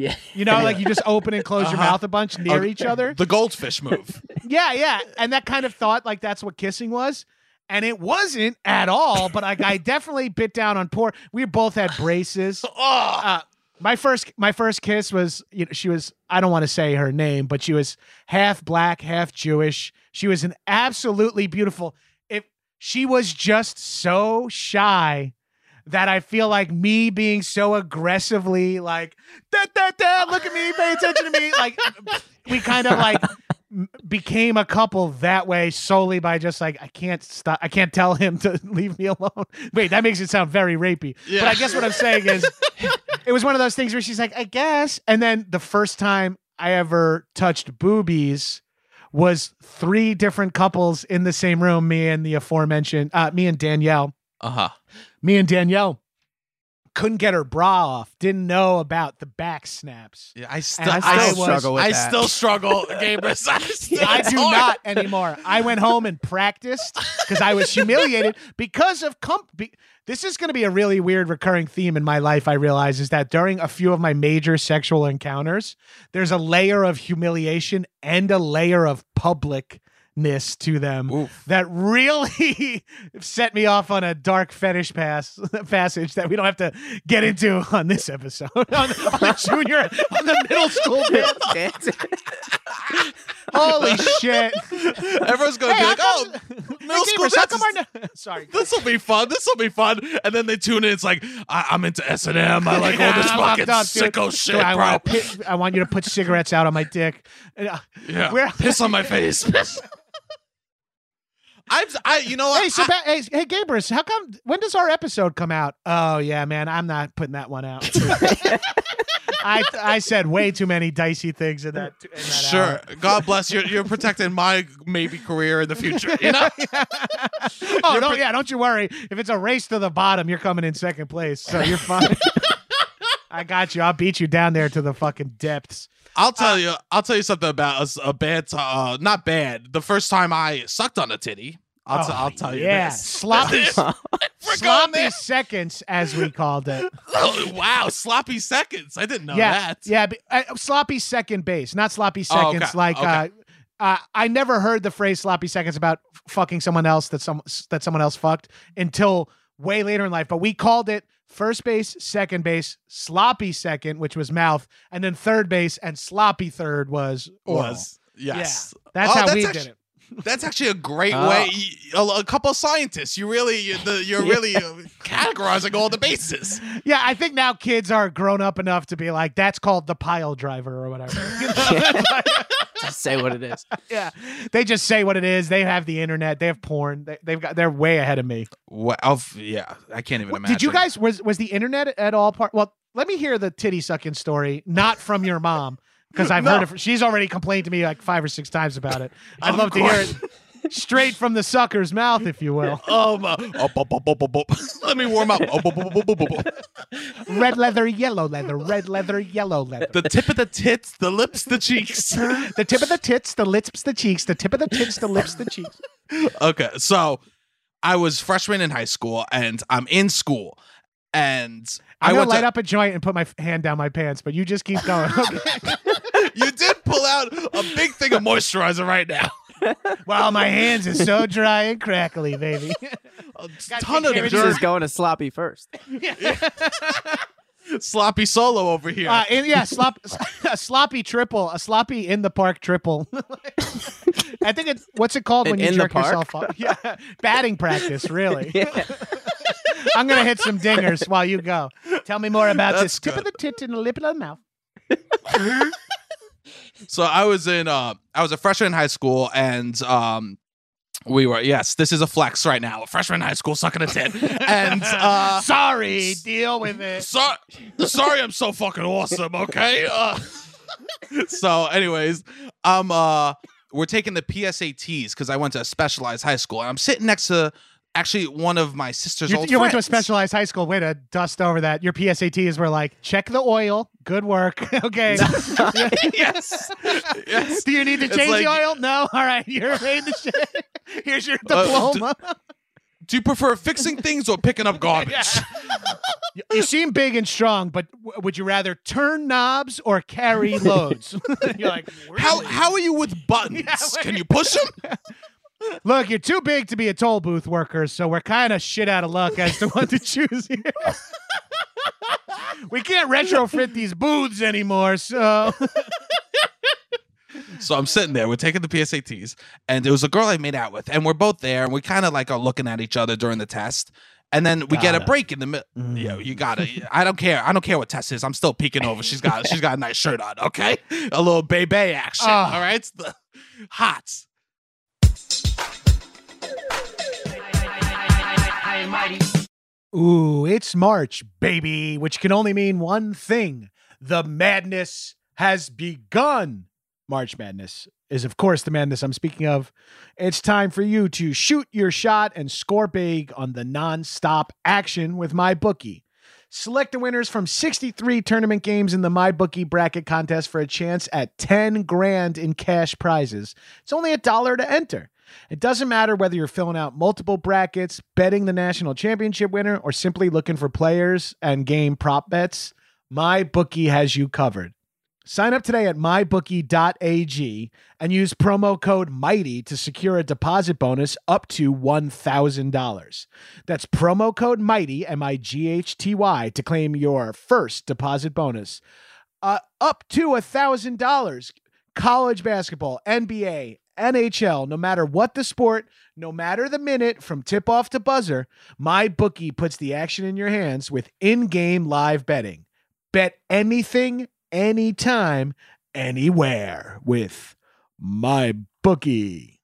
Yeah. you know, like you just open and close your Uh-huh. mouth a bunch near Oh, each other. The goldfish move. Yeah, yeah. And that kind of thought like that's what kissing was. And it wasn't at all, but like I definitely bit down on poor. We both had braces. oh, Uh, my first my first kiss was you know she was I don't want to say her name, but she was half black, half Jewish. She was an absolutely beautiful. If she was just so shy that I feel like me being so aggressively like da da da look at me, pay attention to me, like we kind of like became a couple that way solely by just like I can't stop I can't tell him to leave me alone. Wait, that makes it sound very rapey. Yeah. But I guess what I'm saying is it was one of those things where she's like, I guess. And then the first time I ever touched boobies was three different couples in the same room, me and the aforementioned uh me and Danielle. uh huh. Me and Danielle couldn't get her bra off, didn't know about the back snaps. Yeah, I still, And I, I still still struggle with I that. still struggle, Gabrus. I, still, I do hard. not anymore. I went home and practiced because I was humiliated because of comp. Be- this is going to be a really weird recurring theme in my life. I realize is that during a few of my major sexual encounters, there's a layer of humiliation and a layer of publicness to them Oof. that really set me off on a dark fetish pass passage that we don't have to get into on this episode on, on the junior on the middle school bit. Holy shit! Everyone's going to Hey, be like, oh, middle Hey, school Gamers, how dance come is- our no- Sorry. this will be fun. This will be fun. And then they tune in. It's like, I, I'm into S&M. I like all this I'm fucking up, dude. sicko shit, I, bro. want pi- I want you to put cigarettes out on my dick. Uh, Yeah. Where- Piss on my face. I've, I, you know? Hey, so hey, hey, Gabrus, how come? When does our episode come out? Oh yeah, man, I'm not putting that one out. I I said way too many dicey things in that. In that Sure. hour. God bless you. You're protecting my maybe career in the future. You know? oh You're no, pro- yeah, don't you worry. If it's a race to the bottom, you're coming in second place, so you're fine. I got you. I'll beat you down there to the fucking depths. I'll tell you. I'll tell you something about a bad. T- uh, not bad. The first time I sucked on a titty. I'll, t- Oh, I'll tell you. yeah, this. sloppy, sloppy seconds, as we called it. Oh, wow, sloppy seconds. I didn't know yeah, that. yeah, but, uh, sloppy second base, not sloppy Oh, okay, seconds. Like, okay. uh, uh, I never heard the phrase sloppy seconds about fucking someone else that some that someone else fucked until way later in life. But we called it first base, second base, sloppy second, which was mouth, and then third base and sloppy third was oral. Was yes. That's Oh, how we actu- did it. That's actually a great Oh. way. A, a couple of scientists. You really, you- the, you're really uh, categorizing all the bases. Yeah, I think now kids are grown up enough to be like, that's called the pile driver or whatever. You know? Just say what it is. yeah, they just say what it is. They have the internet. They have porn. They, they've got. They're way ahead of me. Well, of- yeah, I can't even What- imagine. Did you guys was was the internet at all part? Well, let me hear the titty sucking story, not from your mom, because I've heard No. it. She's already complained to me like five or six times about it. I'd love to hear it straight from the sucker's mouth, if you will. Um, uh, oh, Let me warm up. Oh. Red leather, yellow leather, red leather, yellow leather. The tip of the tits, the lips, the cheeks. The tip of the tits, the lips, the cheeks. The tip of the tits, the lips, the cheeks. Okay, so I was freshman in high school, and I'm in school, and I'm I gonna went light to, up a joint and put my hand down my pants, but you just keep going. Okay. You did pull out a big thing of moisturizer right now. wow, my hands are so dry and crackly, baby. A ton of care dirt. is going to sloppy first. sloppy solo over here. Uh, and yeah, slop, a sloppy triple, a sloppy in the park triple. I think it's what's it called An when you in the jerk park? yourself off? Yeah, batting practice, really. Yeah. I'm gonna hit some dingers while you go. Tell me more about That's this tip of the tit and the lip of the mouth. So I was in uh I was a freshman in high school and um we were yes, this is a flex right now. A freshman in high school sucking a tit. And uh Sorry, deal with it. so, sorry I'm so fucking awesome, okay? Uh, so anyways, um uh we're taking the PSATs because I went to a specialized high school and I'm sitting next to actually one of my sister's You, old you went to a specialized high school. Way to dust over that. Your PSATs were like, check the oil. Good work. okay. yes. yes. Do you need to change like- the oil? No. All right. You're made the shit. Here's your Uh, diploma. Do you prefer fixing things or picking up garbage? You- You seem big and strong, but w- would you rather turn knobs or carry loads? You're like, How how are you with buttons? Yeah, Can you push them? Look, you're too big to be a toll booth worker, so we're kind of shit out of luck as to what to choose here. we can't retrofit these booths anymore, so So I'm sitting there, we're taking the PSATs, and there was a girl I made out with, and we're both there, and we kind of like are looking at each other during the test. And then we get a break in the middle. Mm. Yo, you gotta. I don't care. I don't care what test is. I'm still peeking over. She's got. She's got a nice shirt on. Okay, a little baby action. Oh. All right, it's the hot. Ooh, it's March, baby, which can only mean one thing. The madness has begun. March Madness is, of course, the madness I'm speaking of. It's time for you to shoot your shot and score big on the non-stop action with MyBookie. Select the winners from 63 tournament games in the MyBookie bracket contest for a chance at 10 grand in cash prizes. It's only a dollar to enter. It doesn't matter whether you're filling out multiple brackets, betting the national championship winner, or simply looking for players and game prop bets. MyBookie has you covered. Sign up today at mybookie.ag and use promo code MIGHTY to secure a deposit bonus up to $1,000. That's promo code MIGHTY, M I G H T Y, to claim your first deposit bonus. Uh, up to $1,000. College basketball, NBA, NHL, no matter what the sport, no matter the minute from tip off to buzzer, MyBookie puts the action in your hands with in game live betting. Bet anything, anytime, anywhere with my bookie.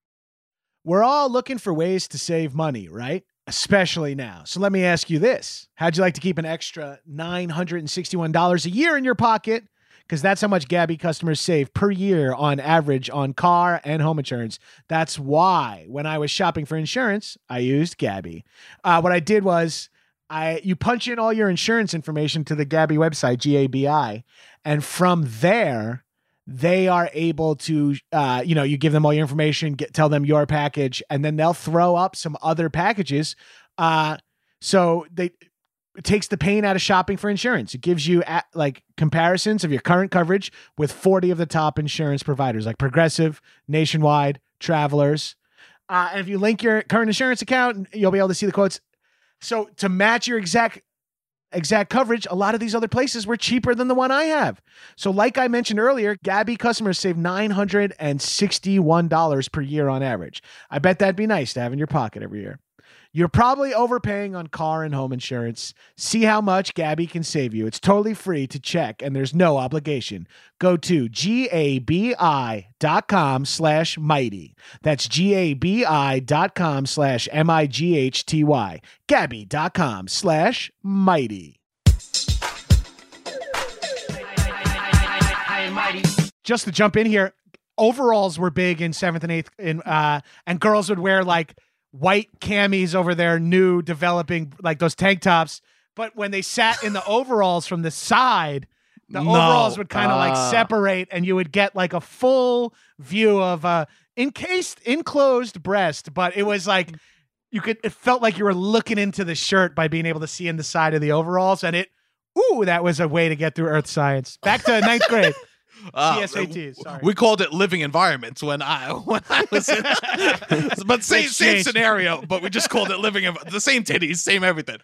We're all looking for ways to save money, right? Especially now. So let me ask you this How'd you like to keep an extra $961 a year in your pocket? Because that's how much Gabi customers save per year on average on car and home insurance. That's why when I was shopping for insurance, I used Gabi. Uh, what I did was I you punch in all your insurance information to the Gabi website, G A B I, and from there they are able to uh, you know you give them all your information get, tell them your package and then they'll throw up some other packages uh, so they it takes the pain out of shopping for insurance it gives you at, like comparisons of your current coverage with 40 of the top insurance providers like progressive nationwide travelers uh, and if you link your current insurance account you'll be able to see the quotes so to match your exact exact coverage, a lot of these other places were cheaper than the one I have. So, like I mentioned earlier, Gabi customers save $961 per year on average. I bet that'd be nice to have in your pocket every year. You're probably overpaying on car and home insurance. See how much Gabi can save you. It's totally free to check and there's no obligation. Go to gabi.com slash mighty. That's gabi.com slash M-I-G-H-T-Y. Gabi.com slash mighty. Just to jump in here, overalls were big in seventh and eighth, in, uh, and girls would wear like white camis over their new developing like those tank tops. But when they sat in the overalls from the side, the No. overalls would kind of like Ah. separate, and you would get like a full view of a encased, enclosed breast. But it was like you could. It felt like you were looking into the shirt by being able to see in the side of the overalls, and it. Ooh, that was a way to get through Earth science. Back to ninth grade. Uh, PSATs, sorry. We called it living environments when I when I was in, but same same scenario. But we just called it living the same titties, same everything.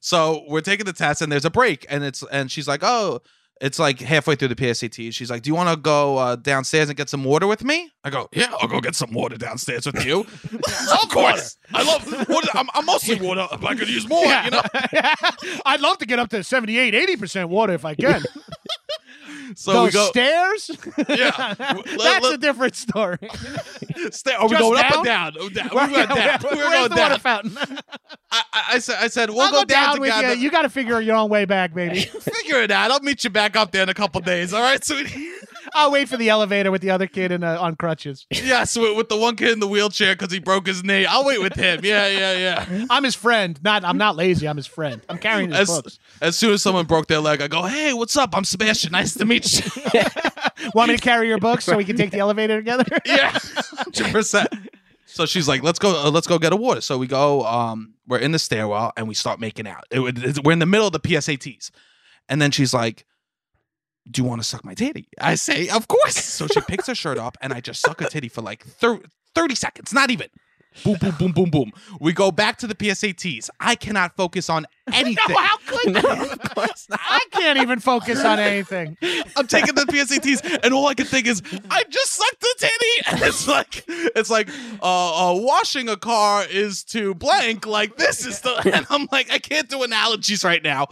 So we're taking the test, and there's a break, and it's and she's like, oh. It's like halfway through the PSAT. She's like, "Do you want to go uh, downstairs and get some water with me?" I go, "Yeah, I'll go get some water downstairs with you." of course, I love water. I'm, I'm mostly water. If I could use more, you know. I'd love to get up to 78, 80% water if I can. So Those we go. stairs? Yeah. That's Let- a different story. Are we Just going up down? and down? Oh, down. Where- We went down. were where's going the down. water fountain? I, I, I said, I said, we'll I'll go, go down, with together. you. You got to figure your own way back, baby. Figure it out. I'll meet you back up there in a couple days. All right, sweetie. I'll wait for the elevator with the other kid in, uh, on crutches. yes, with, with the one kid in the wheelchair because he broke his knee. I'll wait with him. Yeah, yeah, yeah. I'm his friend. Not. I'm not lazy. I'm his friend. I'm carrying his As, books. as soon as someone broke their leg, I go, "Hey, what's up? I'm Sebastian. Nice to meet you." Want me to carry your books so we can take the elevator together? yeah, hundred percent. So she's like, "Let's go. Uh, let's go get a water." So we go. Um, we're in the stairwell and we start making out. It, it's- we're in the middle of the PSATs, and then she's like, "Do you want to suck my titty?" I say, "Of course." So she picks her shirt up and I just suck her titty for like thir- thirty seconds, not even. Boom, boom, boom, boom, boom. We go back to the PSATs. I cannot focus on anything. No, how could No, you? of course not. I can't even focus on anything. I'm taking the PSATs, and all I can think is, I just sucked the titty, and it's like, it's like, uh, uh, washing a car is to blank, like this is the, and I'm like, I can't do analogies right now.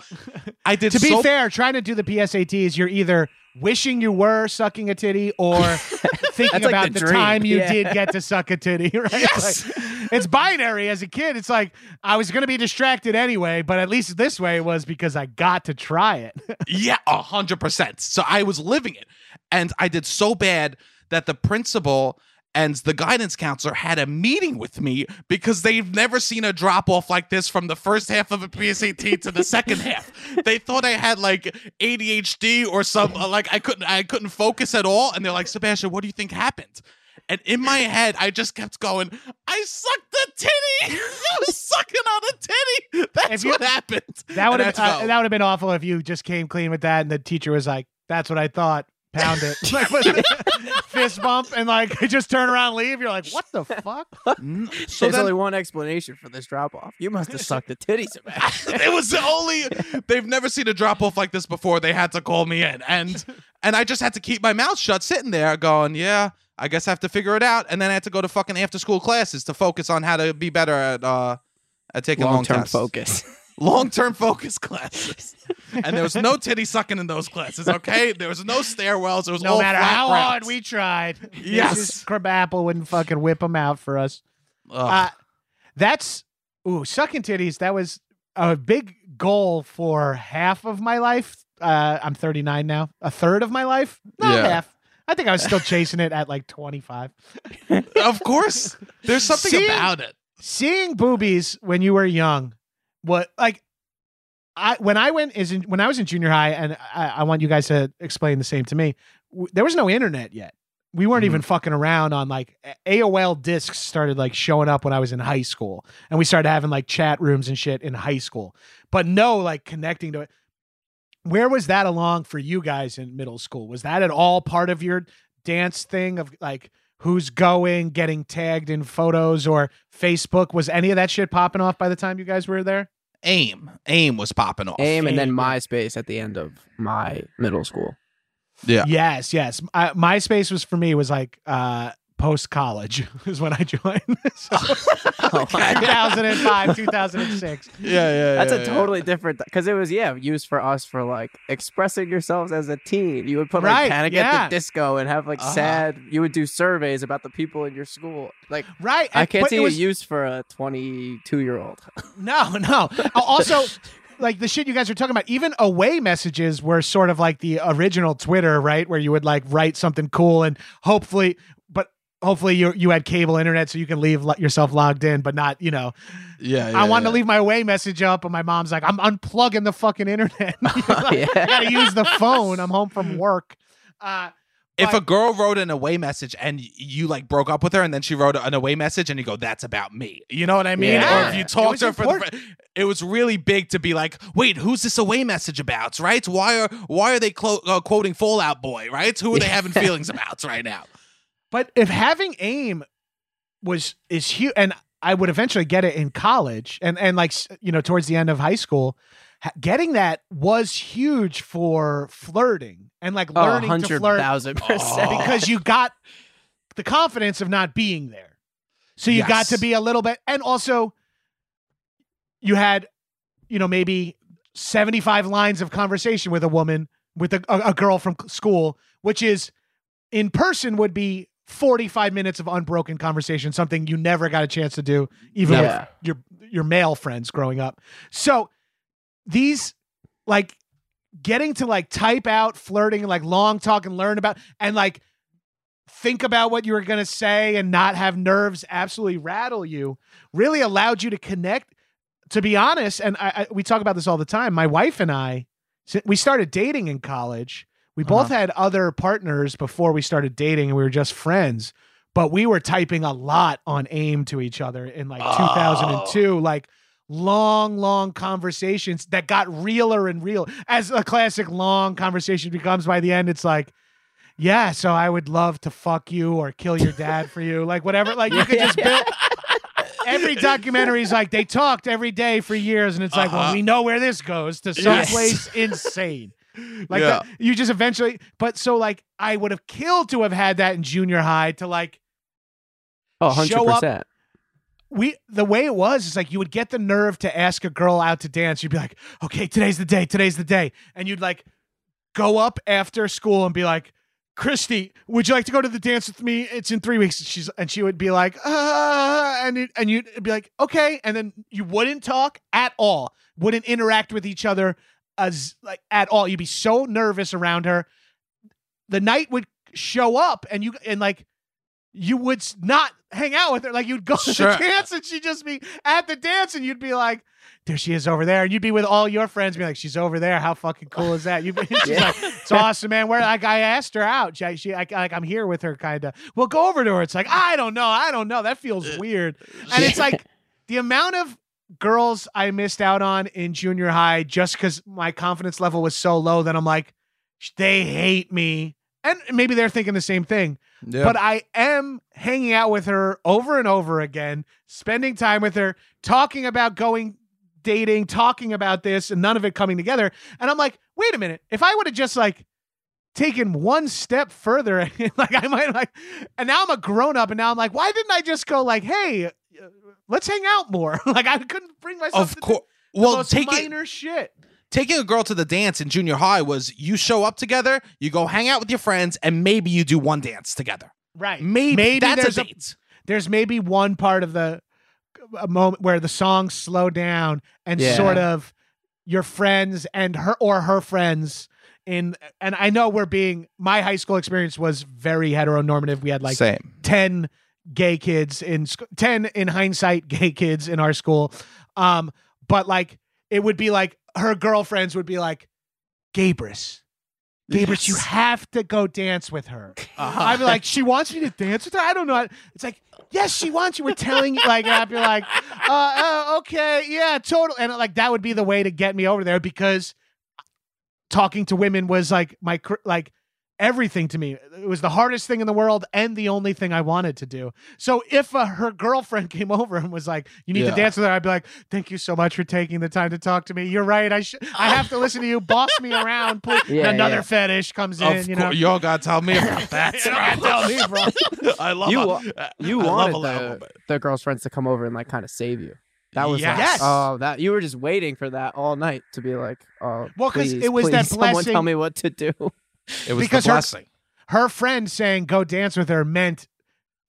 I did To be so fair, trying to do the PSATs, you're either wishing you were sucking a titty or thinking like about the the, time you Yeah. did get to suck a titty, right? Yes. Like, it's binary as a kid. It's like I was going to be distracted anyway, but at least this way was because I got to try it. Yeah, a hundred percent. So I was living it, and I did so bad that the principal and the guidance counselor had a meeting with me because they've never seen a drop off like this from the first half of a PSAT to the second half. They thought I had like ADHD or some like I couldn't I couldn't focus at all, and they're like, Sebastian, what do you think happened? And in my head, I just kept going, I sucked the titty. I was sucking on a titty. That's you- what happened. That would have uh, that would have been awful if you just came clean with that and the teacher was like, "That's what I thought." Pound it, like fist bump, and like just turn around and leave. You're like, "What the fuck?" N- So There's then, only one explanation for this drop off. You must have sucked the titties. Sebastian. it was the only they've never seen a drop off like this before. They had to call me in, and and I just had to keep my mouth shut, sitting there, going, "Yeah, I guess I have to figure it out." And then I had to go to fucking after school classes to focus on how to be better at uh at taking long Long term focus. Long term focus classes. and there was no titty sucking in those classes. Okay, there was no stairwells. It was No all matter flat how hard we tried, Yes. Mrs. Crabapple wouldn't fucking whip them out for us. Uh, that's ooh, sucking titties. That was a big goal for half of my life. Uh, I'm 39 now. A third of my life, not Yeah. half. I think I was still chasing it at like 25. of course, there's something See? about it. Seeing boobies when you were young, what like I when I went is in, when I was in junior high, and I, I want you guys to explain the same to me. W- there was no internet yet. We weren't Mhm. even fucking around on like AOL discs started like showing up when I was in high school, and we started having like chat rooms and shit in high school. But no like connecting to it. Where was that along for you guys in middle school? Was that at all part of your dance thing of like who's going, getting tagged in photos or Facebook? Was any of that shit popping off by the time you guys were there? AIM. AIM was popping off. AIM and then MySpace at the end of my middle school. Yeah. Yes, yes. Uh, MySpace was for me was like uh, post college is when I joined. so, Oh, my- 2005, 2006. Yeah, yeah. That's a totally different because it was yeah used for us for like expressing yourselves as a teen. You would put like Right, Panic yeah. at the Disco and have like Uh-huh. sad. You would do surveys about the people in your school. Like Right. I can't but see it it, was- used for a 22 year old. No, no. Uh, Also, like the shit you guys are talking about, even away messages were sort of like the original Twitter, right? Where you would like write something cool and hopefully, but hopefully you you had cable internet so you can leave yourself logged in, but not, you know. Yeah, yeah I wanted yeah. to leave my away message up, and my mom's like, I'm unplugging the fucking internet. yeah. I gotta use the phone. I'm home from work. Uh, If but- a girl wrote an away message and you like broke up with her, and then she wrote an away message, and you go, "That's about me," you know what I mean? Yeah. Or if you It talk to her for the, important. it was really big to be like, "Wait, who's this away message about?" Right? Why are why are they clo- uh, quoting Fall Out Boy? Right? Who are they having feelings about right now? But if having aim was is huge, and I would eventually get it in college, and and like you know towards the end of high school, getting that was huge for flirting and like Oh, learning to flirt thousand Oh. percent. because you got the confidence of not being there. So you got to be a little bit, and also you had, you know, maybe 75 lines of conversation with a woman, with a, a, a girl from school, which is in person would be 45 minutes of unbroken conversation, something you never got a chance to do, even Yeah. with your your male friends growing up. So these like getting to like type out flirting like long talk and learn about and like think about what you were going to say and not have nerves absolutely rattle you really allowed you to connect to be honest and I, I we talk about this all the time my wife and i we started dating in college we both had other partners before we started dating and we were just friends but we were typing a lot on aim to each other in like 2002 like long long conversations that got realer and real as a classic long conversation becomes by the end it's like yeah so i would love to fuck you or kill your dad for you like whatever like you could just build every documentary is like they talked every day for years and it's like well Uh-huh. we know where this goes to Yes. someplace insane like Yeah. that, you just eventually but so like i would have killed to have had that in junior high to like Oh, 100 show up- percent. we the way it was is like you would get the nerve to ask a girl out to dance. You'd be like, okay, today's the day, today's the day. And you'd like go up after school and be like, Christy, would you like to go to the dance with me? It's in three weeks. She's and she would be like, uh, and it, and you'd be like, okay, and then you wouldn't talk at all, wouldn't interact with each other as like at all. You'd be so nervous around her. The night would show up, and you and like you would not hang out with her. Like you'd go to Sure. the dance, and she'd just be at the dance, and you'd be like, "There she is over there," and you'd be with all your friends, be like, "She's over there. How fucking cool is that?" You'd be, she's Yeah. like, "It's awesome, man." Where like I asked her out, she, she like, like I'm here with her, kind of. Well, go over to her. It's like I don't know, I don't know. That feels uh, weird, uh, and it's like the amount of girls I missed out on in junior high just because my confidence level was so low that I'm like, they hate me. And maybe they're thinking the same thing. Yeah. But I am hanging out with her over and over again, spending time with her, talking about going dating, talking about this, and none of it coming together. And I'm like, wait a minute. If I would have just like taken one step further, like I might like, and now I'm a grown up, and now I'm like, why didn't I just go like, hey, let's hang out more? like I couldn't bring myself of course. Well, taking minor shit. taking a girl to the dance in junior high was you show up together, you go hang out with your friends, and maybe you do one dance together. Right. Maybe, Maybe that's a- date. there's maybe one part of the a moment where the songs slow down and Yeah. sort of your friends and her or her friends in and I know we're being my high school experience was very heteronormative. We had like Same. 10 gay kids in sc- 10 in hindsight gay kids in our school. Um but like it would be like her girlfriends would be like Gabrus. Gabrus, you have to go dance with her. Uh-huh. I'd be like, she wants me to dance with her. I don't know. It's like, yes, she wants you. We're telling you, like, I'd be like, uh, uh, okay, yeah, total. And like that would be the way to get me over there because talking to women was like my like everything to me. It was the hardest thing in the world and the only thing I wanted to do. So if uh, her girlfriend came over and was like, "You need Yeah. to dance with her," I'd be like, "Thank you so much for taking the time to talk to me. You're right. I should. I have to listen to you. Boss me around, please." Yeah, And another yeah. fetish comes in. You know, y'all gotta tell me about that. You don't tell me, bro. I love You a- You I love wanted a the, the girl's friends to come over and like kind of save you. That was like, Yes. oh, that you were just waiting for that all night to be like, oh, Well, 'cause please, it was that please, someone tell me what to do. It was Because the her- her friend saying go dance with her meant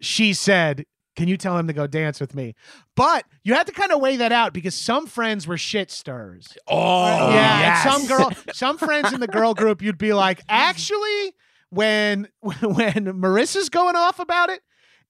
she said can you tell him to go dance with me? But you had to kind of weigh that out because some friends were shit stirrers. Oh, yeah yes. and some girl some friends in the girl group you'd be like actually when when marissa's going off about it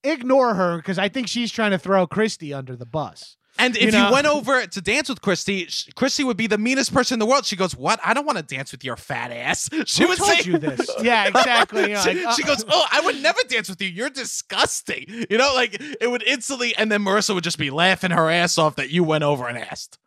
ignore her because i think she's trying to throw christy under the bus And if you, know- went over to dance with Christy, Christy would be the meanest person in the world. She goes, "What? I don't want to dance with your fat ass." She Who would told say, you this yeah exactly she, like, uh, she goes, "Oh, I would never dance with you. You're disgusting." You know, like it would instantly, and then Marissa would just be laughing her ass off that you went over and asked.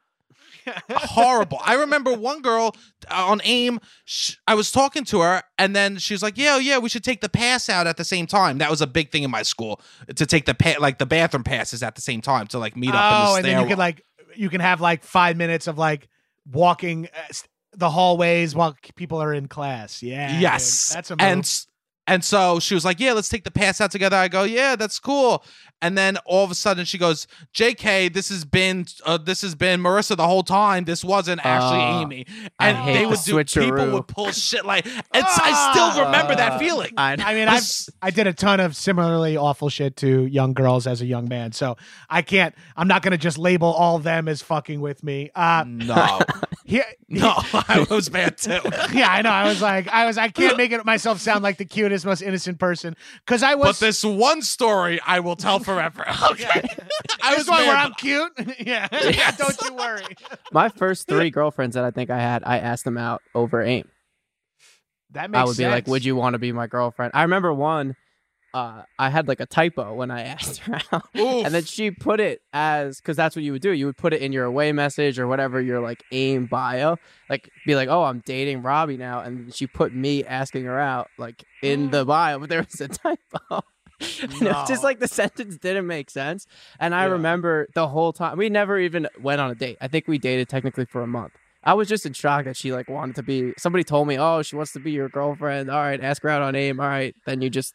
Horrible. I remember one girl uh, on AIM. Sh- I was talking to her, and then she was like, "Yeah, yeah, we should take the pass out at the same time." That was a big thing in my school to take the pa- like the bathroom passes at the same time to like meet up. in oh the and then you could like you can have like five minutes of like walking uh, the hallways while people are in class yeah dude. Yes. that's a move. and and so she was like, "Yeah, let's take the pass out together." I go, "Yeah, that's cool." And then all of a sudden she goes, "JK, this has been uh, this has been Marissa the whole time. This wasn't actually Uh, Amy." I And hate they the would do people would pull shit like it's I still remember that Uh, feeling. I, I mean, I've I did a ton of similarly awful shit to young girls as a young man, so I can't. I'm not gonna just label all them as fucking with me. Uh, no. here, No, I was bad too. yeah, I know. I was like, I was, I can't make it myself sound like the cutest, most innocent person because I was. But was. this one story I will tell forever. Okay. I this was one where mad, I'm cute. yeah, yeah, don't you worry. my first three girlfriends that I think I had, I asked them out over AIM. That makes I would be like, "Would you want to be my girlfriend?" I remember one. Uh, I had like a typo when I asked her out, Oof. and then she put it as because that's what you would do. You would put it in your away message or whatever your like AIM bio, like be like, "Oh, I'm dating Robbie now," and she put me asking her out like in the bio, but there was a typo. And it was just like the sentence didn't make sense. And I Yeah. remember the whole time we never even went on a date. I think we dated technically for a month. I was just in shock that she like wanted to be. Somebody told me, "Oh, she wants to be your girlfriend." All right, ask her out on AIM. All right, then you just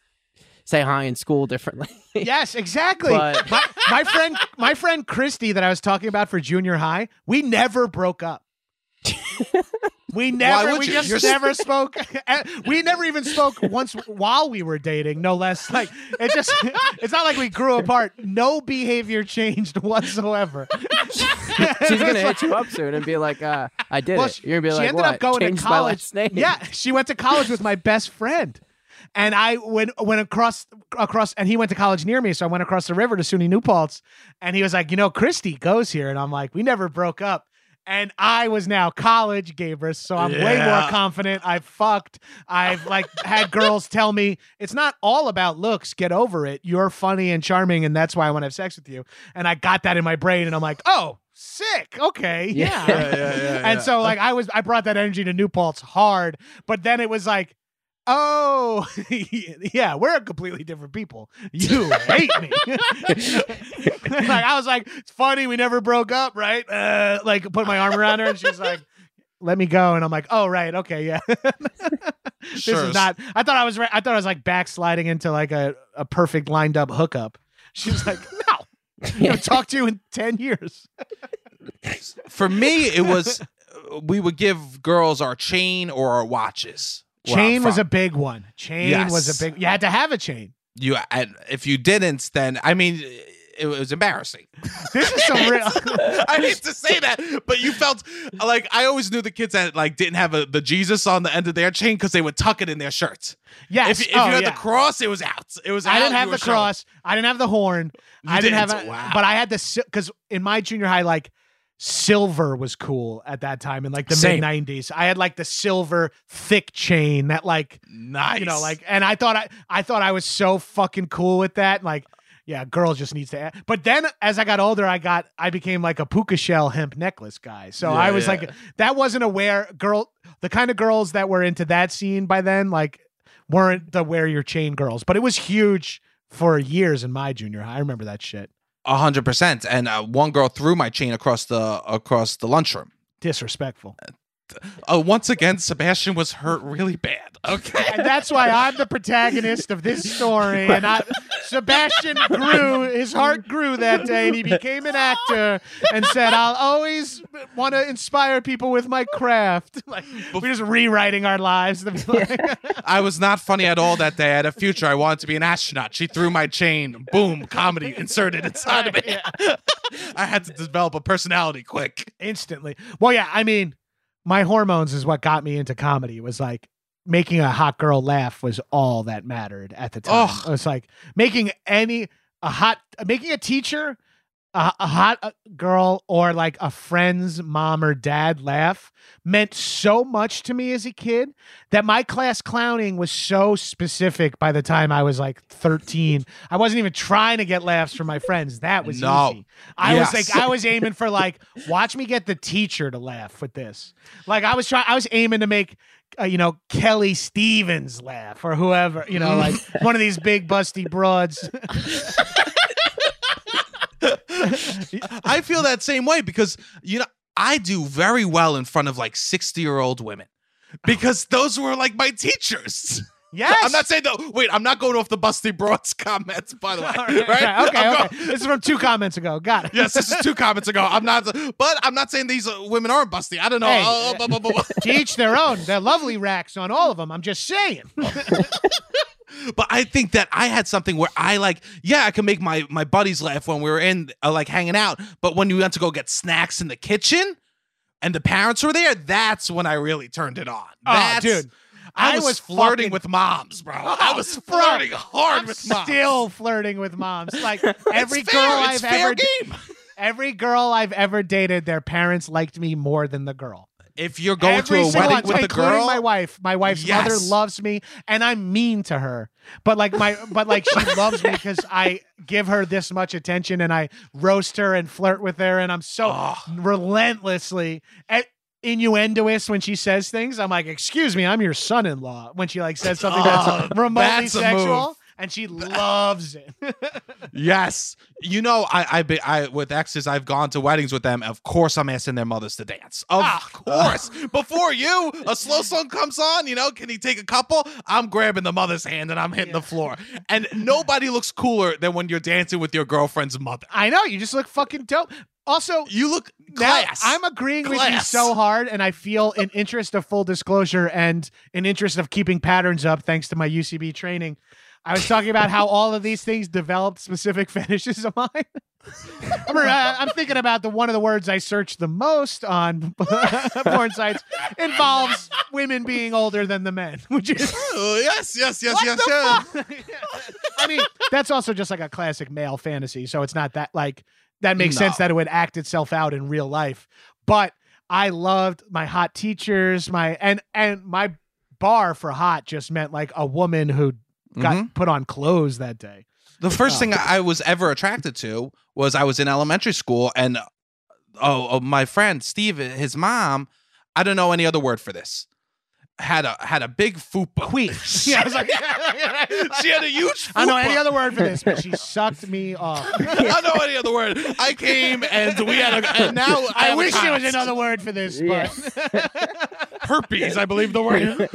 say hi in school differently. Yes, exactly. But- my, my friend, my friend Christy that I was talking about for junior high, we never broke up. We never, we you? just You're s- never spoke. We never even spoke once while we were dating. No less, like it just. It's not like we grew apart. No behavior changed whatsoever. She's gonna hit you up soon and be like, uh, "I did Well, it." You're gonna be she like, ended "What?" up going to Changed my college. Yeah, she went to college with my best friend. And I went went across across, and he went to college near me, so I went across the river to SUNY New Paltz, and he was like, you know, Christy goes here, and I'm like, we never broke up, and I was now college Gabrus, so I'm way more confident. I've fucked. I've like had girls tell me it's not all about looks. Get over it. You're funny and charming, and that's why I want to have sex with you. And I got that in my brain, and I'm like, oh, sick. Okay, Yeah. yeah. yeah, yeah, yeah, And so like I was I brought that energy to New Paltz hard, but then it was like, oh yeah, we're completely different people. You hate me. like I was like, it's funny, we never broke up, right? Uh, like put my arm around her and she's like, let me go. And I'm like, oh right, okay, yeah. this Sure. is not I thought I was I thought I was like backsliding into like a, a perfect lined up hookup. She was like, no. I'm gonna talk to you in 10 years. For me, it was we would give girls our chain or our watches. Chain was a big one. Chain was a big. You had to have a chain. you. And if you didn't, then I mean, it was embarrassing. This is some real. I hate to say that, but you felt like I always knew the kids that like didn't have a, the Jesus on the end of their chain because they would tuck it in their shirts. yes. If, if oh, you had yeah. the cross, it was out. It was. I didn't have the cross. I didn't have the horn. You I didn't have didn't? a, Wow. but I had the because in my junior high, like silver was cool at that time in like the mid '90s. I had like the silver thick chain that like Nice. you know like, and I thought I I thought I was so fucking cool with that. Like, yeah, girl just needs to. Add. But then as I got older, I got I became like a puka shell hemp necklace guy. So Yeah, I was yeah. like, that wasn't aware girl. The kind of girls that were into that scene by then, like weren't the wear your chain girls, but it was huge for years in my junior high. I remember that shit. Hundred percent. And uh, one girl threw my chain across the across the lunchroom. Disrespectful. Uh, once again, Sebastian was hurt really bad. Okay. and that's why I'm the protagonist of this story. And I, Sebastian grew, his heart grew that day, and he became an actor and said, "I'll always want to inspire people with my craft." Like we're just rewriting our lives. to be like- I was not funny at all that day. I had a future. I wanted to be an astronaut. She threw my chain. Boom, comedy inserted inside of it. I had to develop a personality quick. instantly. Well, yeah, I mean, my hormones is what got me into comedy. It was like making a hot girl laugh was all that mattered at the time. It was like making any a hot making a teacher a, a hot uh, girl or like a friend's mom or dad laugh meant so much to me as a kid that my class clowning was so specific by the time I was like 13. I wasn't even trying to get laughs from my friends. That was No. easy. I was like I was aiming for like watch me get the teacher to laugh with this. Like I was trying I was aiming to make uh, you know Kelly Stevens laugh or whoever, you know, like one of these big busty broads. I feel that same way because you know I do very well in front of like sixty year old women because those were like my teachers. Yes. I'm not saying though. Wait, I'm not going off the busty broads comments. By the way, right? right, Okay, I'm okay. This is from two comments ago. Got it. yes, this is two comments ago. I'm not, but I'm not saying these uh, women aren't busty. I don't know. Hey, Uh, blah, blah, blah, blah. to each their own. They're lovely racks on all of them. I'm just saying. But I think that I had something where I like, yeah, I can make my my buddies laugh when we were in uh, like hanging out. But when we went to go get snacks in the kitchen, and the parents were there, that's when I really turned it on. Oh, dude. I, I was, was flirting fucking- with moms, bro. I was Bro, flirting hard I'm with moms. still flirting with moms. Like every girl. I've ever every girl I've ever dated, their parents liked me more than the girl. If you're going Every to a wedding one, with the including girl, my wife. My wife's mother loves me, and I'm mean to her. But like my, but like she loves me because I give her this much attention, and I roast her and flirt with her, and I'm so Oh. relentlessly eh, innuendoous when she says things. I'm like, "Excuse me, I'm your son-in-law." When she like says something Oh, that's remotely that's a sexual. move. And she loves it. Yes, you know, I, I, be, I, with exes, I've gone to weddings with them. Of course, I'm asking their mothers to dance. Of Ah. course, before you, a slow song comes on. You know, can he take a couple? I'm grabbing the mother's hand and I'm hitting the floor. And nobody looks cooler than when you're dancing with your girlfriend's mother. I know you just look fucking dope. Also, You look class. I'm agreeing with you so hard, and I feel an interest of full disclosure and an interest of keeping patterns up, thanks to my UCB training. I was talking about how all of these things developed specific fetishes of mine. I'm, I'm thinking about the one of the words I search the most on porn sites involves women being older than the men, which is Oh, yes, yes, yes, what yes, yes. I mean, that's also just like a classic male fantasy. So it's not that like that makes No. sense that it would act itself out in real life. But I loved my hot teachers, my and and my bar for hot just meant like a woman who got Mhm. put on clothes that day. The first Oh. thing I was ever attracted to was I was in elementary school and oh, oh, my friend Steve, his mom, I don't know any other word for this. Had a had a big fupa. Queen. yeah, I was like, she had a huge. I don't know any other word for this, but she sucked me off. I don't know any other word. I came and we had a and now I, I wish there was another word for this, Yeah. but herpes. I believe the word.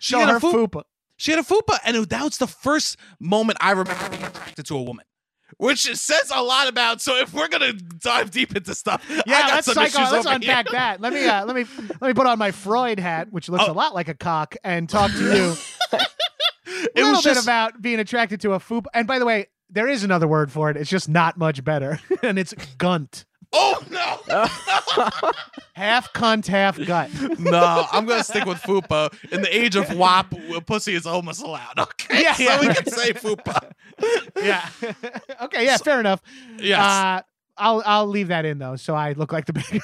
she so had her a fu- fupa. She had a fupa, and that was the first moment I remember being attracted to a woman. Which says a lot about. So if we're gonna dive deep into stuff, Yeah, let's psycho, let's unpack here. that. Let me uh, let me let me put on my Freud hat, which looks Oh. a lot like a cock, and talk to you a It little was bit just about being attracted to a foop. And by the way, there is another word for it. It's just not much better, and it's gunt. Oh no, Half cunt, half gut. no. I'm gonna stick with fupa. In the age of WAP, pussy is almost allowed. Okay, Yeah, so yeah. we can say fupa. Yeah. okay. Yeah. fair enough. Yes. Uh, I'll I'll leave that in though, so I look like the big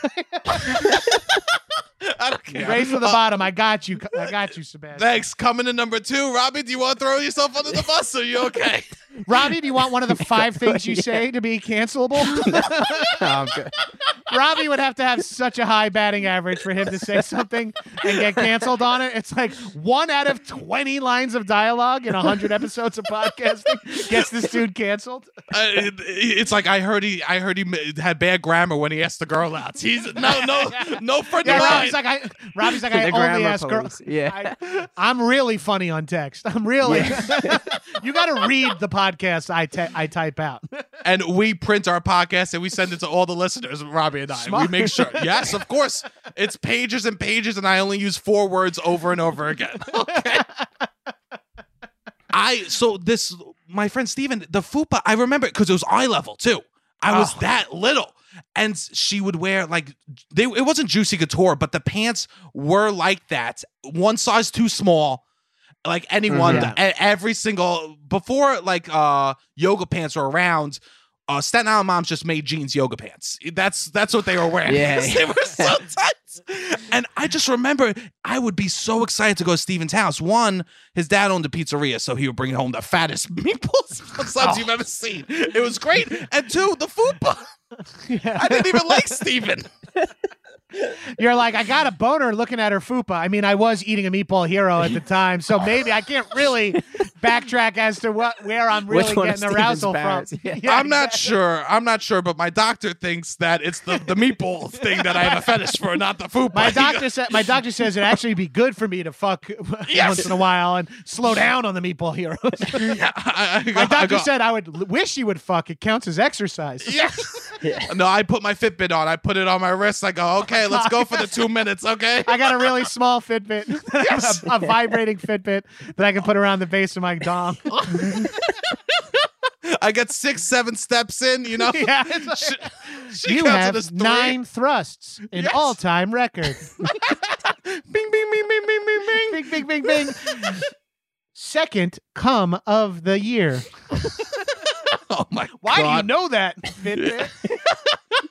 I don't care. race to the Uh, bottom. I got you. I got you, Sebastian. Thanks. Coming to number two, Robbie. Do you want to throw yourself under the bus? Are you okay? Robbie, do you want one of the five things you Yeah. say to be cancelable? No, I'm good. Robbie would have to have such a high batting average for him to say something and get canceled on it. It's like one out of 20 lines of dialogue in 100 episodes of podcasting gets this dude canceled. Uh, it- it's like I heard he I heard he had bad grammar when he asked the girl out. He's no no no friend Yeah, of mine. Robbie's like, I, Robbie's like, I The only ask girls. Yeah. I, I'm really funny on text. I'm really. you got to read the podcast I te- I type out. and we print our podcast and we send it to all the listeners, Robbie and I. Smart. We make sure. Yes, of course. It's pages and pages, and I only use four words over and over again. Okay. I so this my friend Steven, the fupa, I remember because it was eye level too. I was Oh. that little. And she would wear like they it wasn't juicy couture, but the pants were like that. One size too small. Like anyone, Mhm. e- every single before like uh yoga pants were around, uh Staten Island moms just made jeans yoga pants. That's that's what they were wearing. Yeah. they were so tight. And I just remember I would be so excited to go to Steven's house. One, his dad owned a pizzeria, so he would bring home the fattest meatballs subs you've ever seen. It was great. And two, the fupa. Yeah. I didn't even like Steven. You're like, I got a boner looking at her fupa. I mean, I was eating a meatball hero at the time, so maybe I can't really backtrack as to what where I'm really Which one of getting Steven's arousal from. parents? Yeah. I'm not exactly. sure. I'm not sure, but my doctor thinks that it's the, the meatball thing that I have a fetish for, not the fupa. My doctor said my doctor says it'd actually be good for me to fuck Yes. once in a while and slow down on the meatball heroes. Yeah, I, I go- my doctor go, said I would l- wish he would fuck. It counts as exercise. Yeah. No, I put my Fitbit on. I put it on my wrist. I go, okay, let's go for the two minutes, okay? I got a really small Fitbit, Yes. a, a vibrating Fitbit that I can put around the base of my dong. I get six, seven steps in, you know? yeah, She, she you counts it as have nine thrusts, an Yes. all-time record. Bing, bing, bing, bing, bing, bing, bing. bing, bing, bing, bing. Second come of the year. Oh my Why do you know that, Fitbit?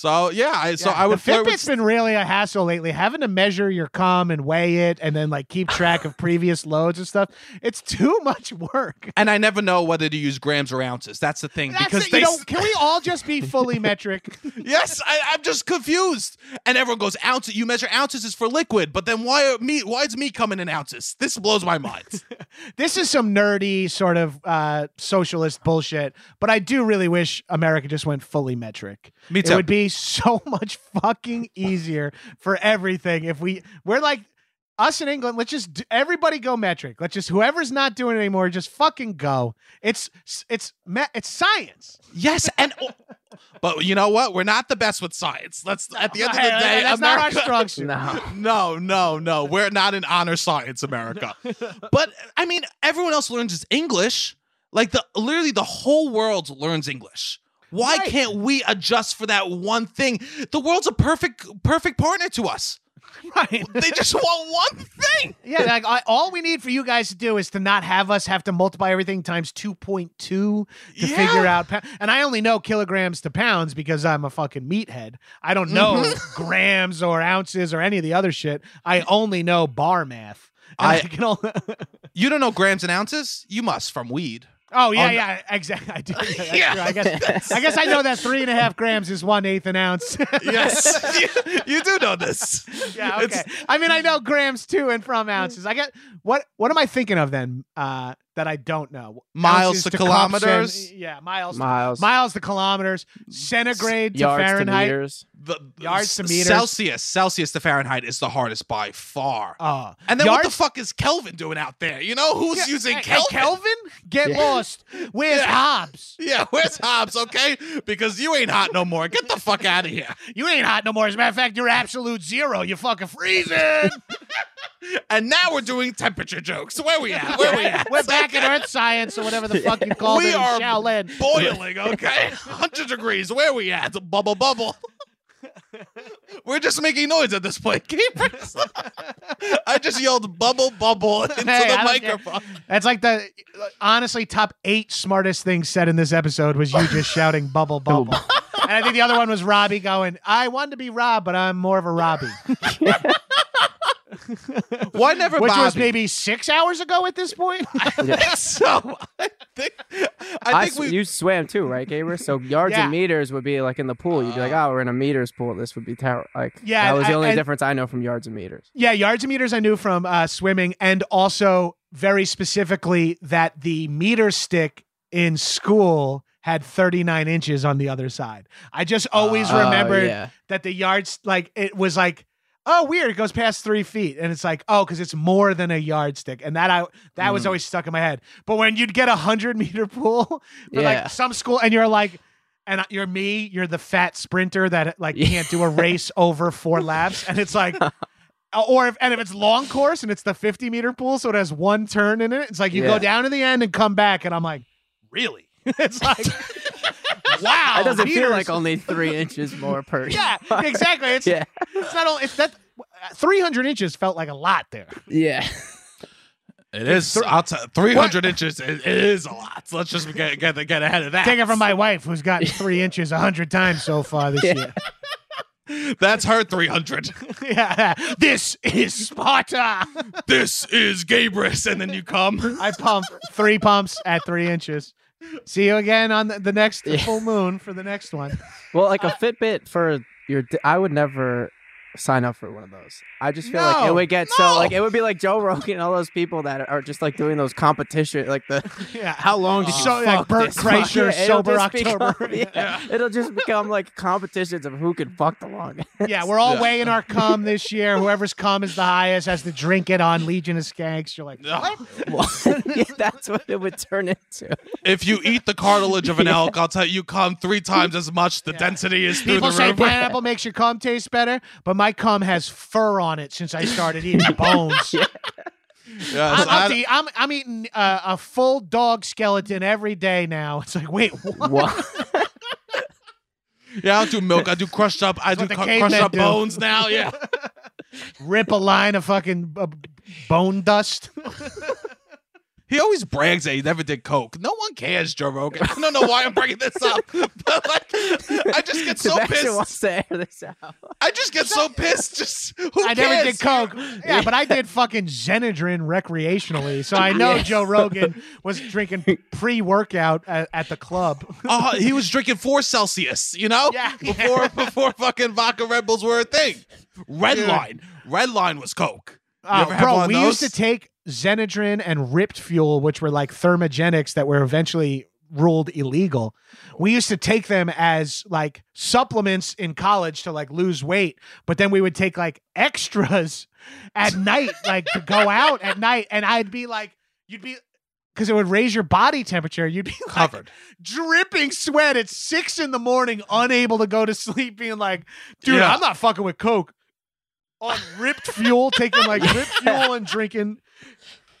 So yeah, I so Yeah, I would the Fitbit's with been really a hassle lately. Having to measure your cum and weigh it, and then like keep track of previous loads and stuff. It's too much work. and I never know whether to use grams or ounces. That's the thing That's because it, they you know, can we all just be fully metric? yes, I, I'm just confused. And everyone goes ounces. You measure ounces is for liquid, but then why are meat? Why is meat coming in ounces? This blows my mind. this is some nerdy sort of uh, socialist bullshit, but I do really wish America just went fully metric. Me too. It would be so much fucking easier for everything if we we're like us in England. Let's just do, everybody go metric. Let's just whoever's not doing it anymore, just fucking go. It's it's it's science. yes, and but you know what? We're not the best with science. Let's at the end of the Hey, day, that's America. not our strong suit. No. No, no, no. We're not in honor science, America. but I mean, everyone else learns is English. Like the literally the whole world learns English. Why Right. can't we adjust for that one thing? The world's a perfect perfect partner to us. Right. They just want one thing. Yeah, like I, all we need for you guys to do is to not have us have to multiply everything times 2.2 to Yeah. figure out. Pa- and I only know kilograms to pounds because I'm a fucking meathead. I don't know Mm-hmm. grams or ounces or any of the other shit. I only know bar math. I, I- can only- You don't know grams and ounces? You must from weed. Oh yeah, yeah, exactly. I do. Yeah. true. I guess. I guess I know that three and a half grams is one eighth an ounce. Yes, you, you do know this. Yeah, okay. It's- I mean, I know grams to and from ounces. I get what? What am I thinking of then? Uh, that I don't know. Miles Ounces to cups and- kilometers? yeah, miles. Miles. Miles to kilometers. Centigrade to yards to Fahrenheit. meters. The, Yards to meters. Celsius, Celsius to Fahrenheit is the hardest by far. Oh, And then what the fuck is Kelvin doing out there? You know who's Yeah, using hey, Kelvin? hey, Kelvin, get Yeah. lost. Where's Yeah. Hobbes? Yeah, where's Hobbes? Okay, because you ain't hot no more. Get the fuck out of here. You ain't hot no more. As a matter of fact, you're absolute zero. You're fucking freezing. And now we're doing temperature jokes. Where we at? Where we at? We're back in Earth science or whatever the fuck you call We it in are Shaolin. Boiling, okay? 100 degrees. Where we at? Bubble, bubble. We're just making noise at this point. Keepers. I just yelled bubble, bubble into Hey, the I don't care. microphone. That's like the honestly top eight smartest things said in this episode was you just shouting bubble bubble. and I think the other one was Robbie going, I wanted to be Rob, but I'm more of a Robbie. Why never Which was maybe six hours ago at this point. I think so. I think I, I think sw- we you swam too, right, Gabriel? So yards Yeah. and meters would be like in the pool. You'd be like, Uh, oh, we're in a meters pool. This would be terrible. Like, Yeah, that was the I- only and- difference I know from yards and meters. Yeah, yards and meters I knew from uh, swimming, and also very specifically that the meter stick in school had 39 inches on the other side. I just always Oh, remembered yeah. that the yards, like, it was like, oh, weird, it goes past three feet, and it's like, oh, because it's more than a yardstick, and that I that was Mm. always stuck in my head. But when you'd get a hundred meter pool for Yeah. like some school, and you're like. And you're me, you're the fat sprinter that like Yeah. can't do a race over four laps, and it's like, or if and if it's long course and it's the 50 meter pool, so it has one turn in it, it's like you go down to the end and come back, and I'm like, really? it's like, wow, It doesn't feel like only three inches more per. yeah, exactly. It's yeah, it's not only it's that 300 inches felt like a lot there. yeah. it is I'll t- 300 inches it, it is a lot. So let's just get get get ahead of that. Take it from my wife, who's gotten three inches a hundred times so far this Yeah. year. That's her 300. yeah, this is Sparta. this is Gabrus and then you come. I pump three pumps at three inches. See you again on the, the next Yeah. full moon for the next one. Well, like a Fitbit for your, I would never sign up for one of those. I just feel like it would get no. so like it would be like Joe Rogan and all those people that are just like doing those competition, like the Yeah. how long did you So, like fuck Bert this fuck? Kreischer, Yeah, Sober just become- October. yeah, Yeah. it'll just become like competitions of who can fuck the longest. Yeah, we're all Yeah. weighing our cum this year. Whoever's cum is the highest has to drink it on Legion of Skanks. You're like, what? What? yeah, that's what it would turn into. If you eat the cartilage of an elk, I'll tell you, you come three times as much. The Yeah. density is through People the say roof. pineapple makes your cum taste better, but my cum has fur on it since I started eating bones. Yeah, I'm, so I- I'm, the- I'm, I'm eating uh, a full dog skeleton every day now. It's like, wait, what? What? yeah, I don't do milk. I do crushed up. I do what cu- crushed up do. bones now. Yeah. Rip a line of fucking uh, bone dust. He always brags that he never did coke. No one cares, Joe Rogan. I don't know why I'm bringing this up, but like, I just get so Sebastian pissed. wants to air this out. I just get so pissed. Just who I never cares? did coke. Yeah, but I did fucking Xenadrine recreationally, so I know Yeah. Joe Rogan was drinking pre-workout at, at the club. Uh, he was drinking four Celsius, you know? Yeah. Before before fucking vodka Red Bulls were a thing. Red Dude. line. Red line was Coke. Oh, bro, we used to take Xenadrine and Ripped Fuel, which were like thermogenics that were eventually ruled illegal. We used to take them as like supplements in college to like lose weight, but then we would take like extras at night, like to go out at night, and I'd be like, you'd be. Because it would raise your body temperature. You'd be like, covered. dripping sweat at six in the morning, unable to go to sleep, being like, dude, Yeah. I'm not fucking with Coke. On ripped fuel, taking like ripped fuel and drinking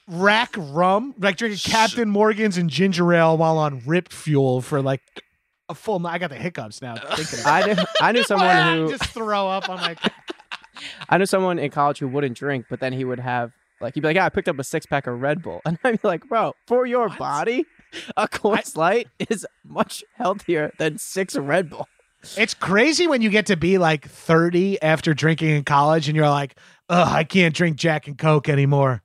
rack rum, like drinking Captain Morgan's and ginger ale while on ripped fuel for like a full. I got the hiccups now I knew I knew someone who just throw up. I'm like, I knew someone in college who wouldn't drink, but then he would have like he'd be like, "Yeah, I picked up a six pack of Red Bull," and I'd be like, "Bro, for your What? body, a Coors Light is much healthier than six Red Bull." It's crazy when you get to be like 30 after drinking in college and you're like, ugh, I can't drink Jack and Coke anymore.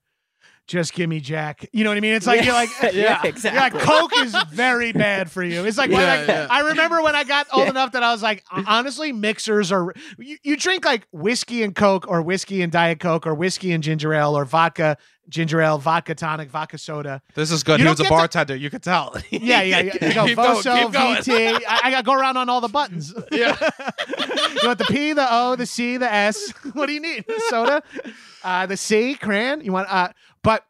Just give me Jack. You know what I mean? It's like Yeah. you're like, Yeah, You're like. Coke is very bad for you. It's like, when Yeah, I, yeah. I remember when I got old Yeah. enough that I was like, honestly, mixers are you, you drink like whiskey and Coke or whiskey and Diet Coke or whiskey and ginger ale or vodka, ginger ale, vodka tonic, vodka soda. This is good. You he was a get to- bartender. You could tell. Yeah, yeah, yeah. You go keep. Voso, going. VT. I, I got to go around on all the buttons. Yeah. you want the P, the O, the C, the S. What do you need? Soda, uh, the C, crayon. You want, uh, but,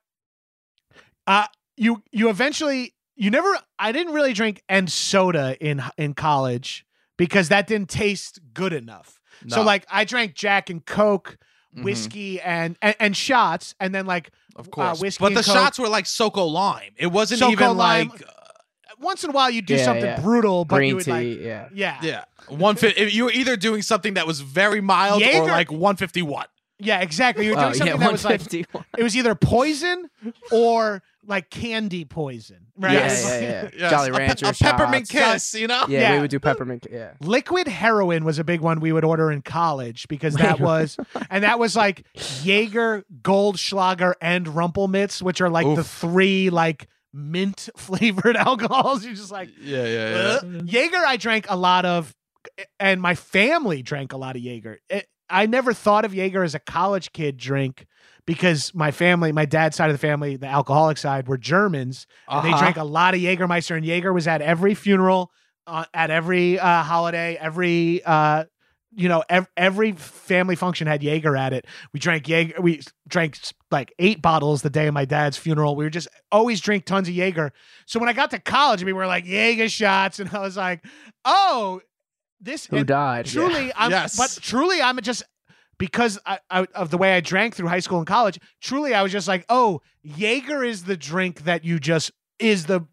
uh, you you eventually you never. I didn't really drink and soda in in college because that didn't taste good enough. So like I drank Jack and Coke, Mhm. whiskey and, and and shots, and then like Of course. whiskey but the Coke. shots were like Soco Lime. It wasn't Soco even Lime. like. uh, once in a while you do Yeah, something yeah. brutal, but Green you would tea, like yeah. yeah yeah. One fi- if you were either doing something that was very mild or Jaeger- like 151. Yeah, exactly. You're doing Oh, something yeah, that was like it was either poison or like candy poison, right? Yeah, yeah, yeah. Yes, Jolly a pe- Rancher a, peppermint kiss, you know? Yeah, Yeah. we would do peppermint. Yeah. Liquid heroin was a big one we would order in college because that was, and that was like Jaeger, Goldschlager, and Rumple Minze, which are like the three like mint flavored alcohols. You're just like, Yeah, yeah, "Ugh." Jaeger, I drank a lot of, and my family drank a lot of Jaeger. It, I never thought of Jaeger as a college kid drink because my family, my dad's side of the family, the alcoholic side, were Germans. And they Uh-huh. drank a lot of Jägermeister, and Jaeger was at every funeral, uh, at every uh, holiday, every uh, you know, ev- every family function had Jaeger at it. We drank Jaeger. We drank like eight bottles the day of my dad's funeral. We were just always drink tons of Jaeger. So when I got to college, we were like Jaeger shots, and I was like, oh, this Who died? truly, I'm, Yes. but truly, I'm just because I, I, of the way I drank through high school and college. Truly, I was just like, oh, Jaeger is the drink that you just is the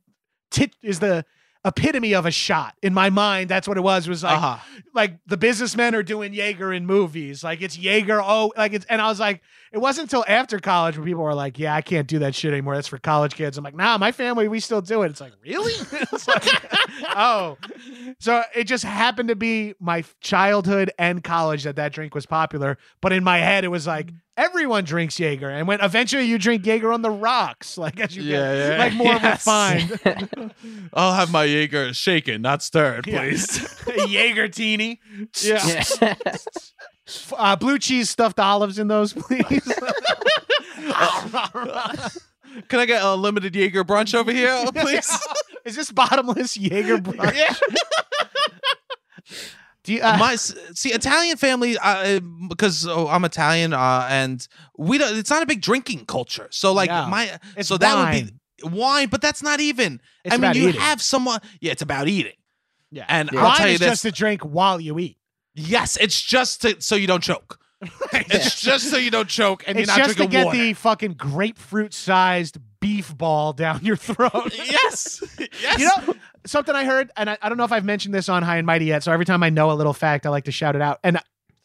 tit is the epitome of a shot in my mind. That's what it was. Was like uh-huh. like the businessmen are doing Jaeger in movies. Like it's Jaeger. Oh, like it's and I was like, it wasn't until after college when people were like, yeah, I can't do that shit anymore. That's for college kids. I'm like, nah, my family, we still do it. It's like, really? It's like, oh, so it just happened to be my childhood and college that that drink was popular. But in my head, it was like mm. everyone drinks Jaeger, and when eventually you drink Jaeger on the rocks, like as you Yeah, get yeah. like more Yes. refined. I'll have my Jaeger shaken, not stirred, Yeah. please. Jaeger teeny. yeah. Yeah. Uh, blue cheese stuffed olives in those, please. Can I get a limited Jaeger brunch over here, please? Is this bottomless Jaeger brunch? Yeah. Do you, uh, my see Italian family uh, because oh, I'm Italian uh, and we don't. It's not a big drinking culture. So like No. my It's so that would be wine, but that's not even. It's I mean, you eating. have someone. Yeah, it's about eating. Yeah. and Yeah. I'll wine tell you is this. just a drink while you eat. Yes, it's just to, so you don't choke. It's just so you don't choke and it's you're not just to get water. the fucking grapefruit-sized beef ball down your throat. yes, yes. You know, something I heard, and I, I don't know if I've mentioned this on High and Mighty yet. So every time I know a little fact, I like to shout it out. And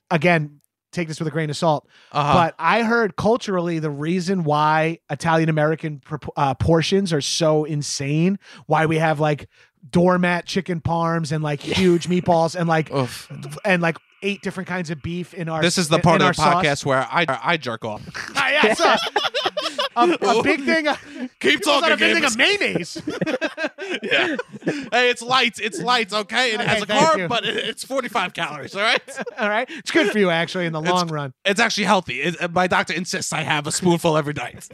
again, take this with a grain of salt. uh-huh. But I heard culturally the reason why Italian American uh, portions are so insane, why we have like doormat chicken parms and like huge meatballs and like Oof. and like eight different kinds of beef in our. This is the part in of the our sauce. podcast where I I jerk off. Ah, yeah, so, a, a big thing. Keep People's not talking, a big thing Gabe. of mayonnaise. yeah. Hey, it's light. It's light. Okay, it has a thank carb, you. but it- it's 45 calories. All right. All right, it's good for you actually in the It's- long run. It's actually healthy. It, uh, my doctor insists I have a spoonful every night.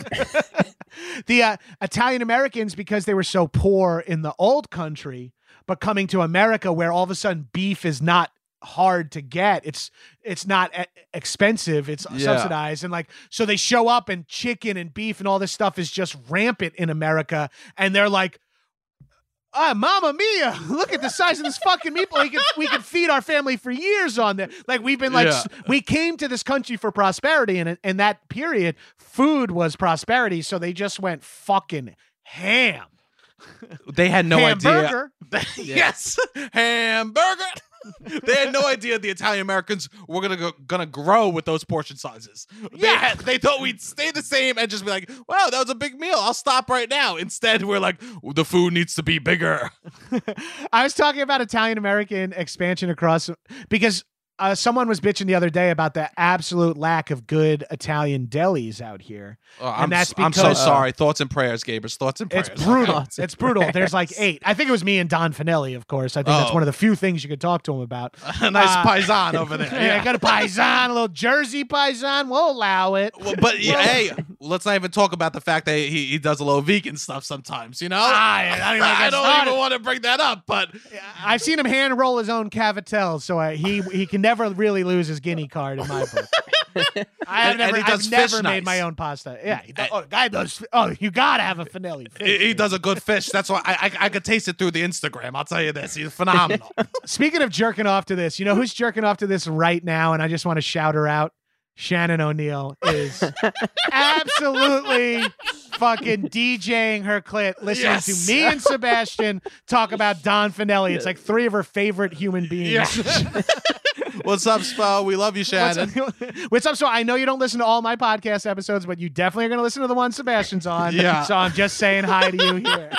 the uh, Italian Americans because they were so poor in the old country, but coming to America where all of a sudden beef is not hard to get. It's it's not expensive. It's Yeah. subsidized and like so they show up and chicken and beef and all this stuff is just rampant in America and they're like Ah, Mamma Mia! Look at the size of this fucking meatball. We could we could feed our family for years on that. Like we've been like Yeah. we came to this country for prosperity, and in, that period, food was prosperity. So they just went fucking ham. They had no idea. Hamburger. yes, hamburger. they had no idea the Italian Americans were gonna go, gonna grow with those portion sizes. Yeah. had, they thought we'd stay the same and just be like, "Wow, that was a big meal. I'll stop right now." Instead, we're like, "The food needs to be bigger." I was talking about Italian American expansion across because uh, someone was bitching the other day about the absolute lack of good Italian delis out here. Oh, I'm, that's s- I'm so because- sorry. Thoughts and prayers, Gabers. Thoughts and prayers. It's brutal. It's brutal. There's like eight. I think it was me and Don Fanelli, of course. I think that's Oh. one of the few things you could talk to him about. a nice Uh, paisan over there. Yeah, I got a paisan, a little Jersey paisan. We'll allow it. Well, but yeah, hey, let's not even talk about the fact that he, he does a little vegan stuff sometimes. You know, I don't even I don't started. even want to bring that up, but I've seen him hand roll his own cavatel, so I, he he can never really lose his guinea card in my book. I have And- never, and I've never made nice. my own pasta. Yeah, he does, oh, guy does. Oh, you gotta have a Fanelli. fish. he, he does a good fish. That's why I, I I could taste it through the Instagram. I'll tell you this, he's phenomenal. Speaking of jerking off to this, you know who's jerking off to this right now, and I just want to shout her out. Shannon O'Neill is absolutely fucking DJing her clit, listening Yes. to me and Sebastian talk about Don Fanelli. It's like three of her favorite human beings. What's up, Spo? We love you, Shannon. What's up? What's up? So I know you don't listen to all my podcast episodes, but you definitely are going to listen to the one Sebastian's on. Yeah. So I'm just saying hi to you here.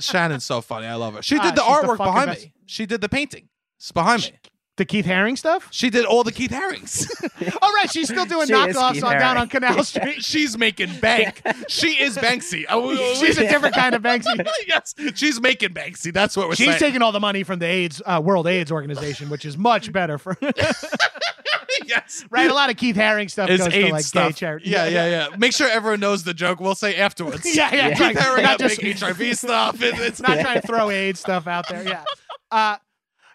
Shannon's so funny. I love her. She Ah, did the the artwork fucking behind best. me. She did the painting. It's behind me. The Keith Haring stuff? She did all the Keith Harings. Oh, right. She's still doing She is knockoffs Keith on, down Haring. on Canal Street. She's making bank. She is Banksy. Oh, we- we- She's a different kind of Banksy. yes, she's making Banksy. That's what we're saying. She's saying. taking all the money from the AIDS uh, World AIDS Organization, which is much better for yes. right. A lot of Keith Haring stuff It's goes AIDS to like stuff. gay charity. Yeah, yeah, yeah. Make sure everyone knows the joke. We'll say afterwards. yeah, yeah. Yeah. Keith like, Haring not got just big HIV stuff. It- it's not trying to throw AIDS stuff out there. Yeah. Uh,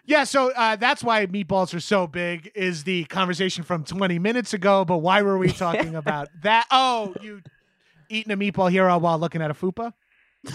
yeah, so uh, that's why meatballs are so big. Is the conversation from 20 minutes ago? But why were we talking about that? Oh, you eating a meatball hero while looking at a fupa? nope,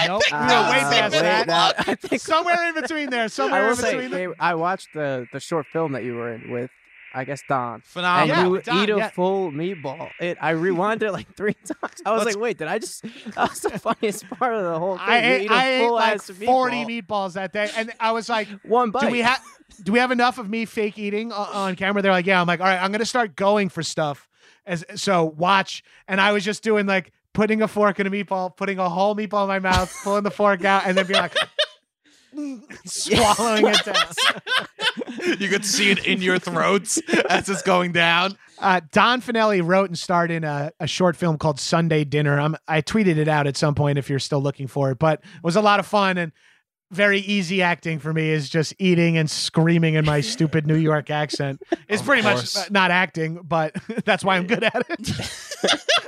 we were Ah, way past wait, that. that- I think Somewhere in between there. Somewhere will in say, between. there. they- I watched the the short film that you were in with, I guess Don. And phenomenal. Yeah, you Don, eat a yeah. full meatball. It. I rewinded it like three times. I was Let's- like, wait, did I just? That was the funniest part of the whole thing. I ate, eat a I ate like ass 40 meatball. meatballs that day, and I was like, One bite. "Do we have? Do we have enough of me fake eating on, on camera?" They're like, "Yeah." I'm like, "All right, I'm gonna start going for stuff." As so, watch, and I was just doing like putting a fork in a meatball, putting a whole meatball in my mouth, pulling the fork out, and then be like. swallowing it down. you could see it in your throats as it's going down. Uh, Don Fanelli wrote and starred in a, a short film called Sunday Dinner. I'm, I tweeted it out at some point if you're still looking for it, but it was a lot of fun and very easy acting for me is just eating and screaming in my stupid New York accent. It's Of pretty course. much not acting, but that's why I'm good at it.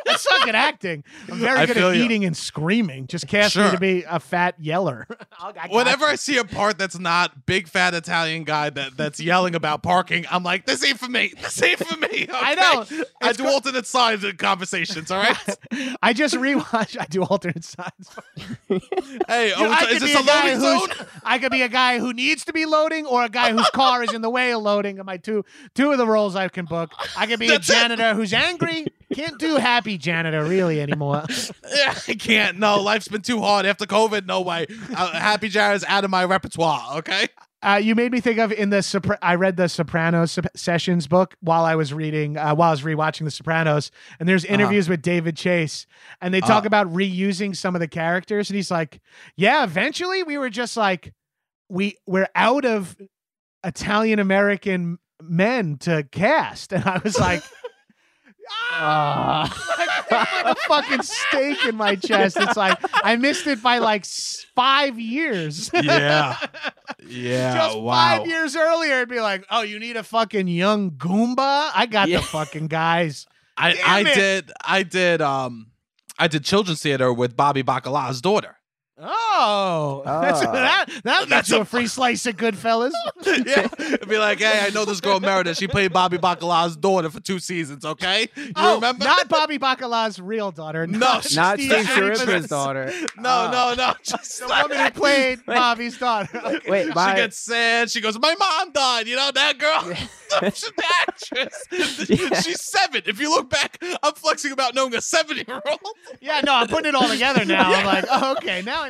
I suck at acting. I'm very I good at ya. eating and screaming. Just cast me to be a fat yeller. I Whenever you. I see a part that's not big fat Italian guy that that's yelling about parking, I'm like, this ain't for me. This ain't for me. I okay? know. I do go- alternate sides in conversations. All right. I just rewatch. I do alternate sides. hey, oh, is this a a loading who's- I could be a guy who needs to be loading or a guy whose car is in the way of loading. And my two two of the roles I can book. I could be That's a it. janitor who's angry. Can't do happy janitor really anymore. Yeah, I can't. No, life's been too hard after COVID. No way. Uh, Happy Jar is out of my repertoire. Okay. Uh, you made me think of in the Sopra- I read the Sopranos Sessions book while I was reading uh, while I was rewatching the Sopranos, and there's interviews with David Chase, and they talk Uh. about reusing some of the characters, and he's like, "Yeah, eventually we were just like, we we're out of Italian American men to cast," and I was like. Ah, like a fucking stake in my chest. It's like I missed it by like five years. Yeah. Yeah. Just wow. five years earlier, it'd be like, oh, you need a fucking young Goomba? I got Yeah. the fucking guys. I, I did I did um I did children's theater with Bobby Bacala's daughter. Oh, That's, Oh. that that That's gets you a- a free slice of Goodfellas. yeah. It'd be like, hey, I know this girl Meredith. She played Bobby Bacala's daughter for two seasons, okay? You oh, remember? not Bobby Bacala's real daughter. No, not, Not Steve Steve Schirripa's- Schirripa's daughter. no, Oh. no, no. Just The woman who played Bobby's daughter. Okay. Wait, she my gets sad. She goes, "My mom died." You know that girl, She's the actress. Yeah. She's seven. If you look back, I'm flexing about knowing a seven-year-old. Yeah, no, I'm putting it all together now. I'm like, oh, okay, now I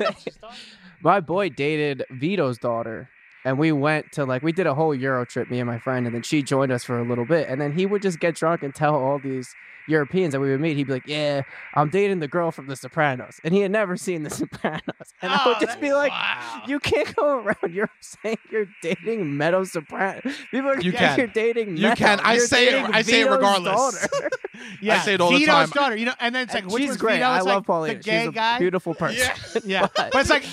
my boy dated Vito's daughter. And we went to like we did a whole Euro trip, me and my friend, and then she joined us for a little bit. And then he would just get drunk and tell all these Europeans that we would meet. He'd be like, "Yeah, I'm dating the girl from The Sopranos," and he had never seen The Sopranos. And I Oh, would just be like, wow. "You can't go around You're saying you're dating Meadow Soprano. People are You yeah, can. you're dating. You Meadow. can. I You're say it- I say it regardless. daughter." Yeah, say it all the Vito's time. daughter, you know, and then it's like, And which she's great. Vito? I It's love like Paulina. The gay She's a guy. beautiful person. Yeah. Yeah, But- but it's like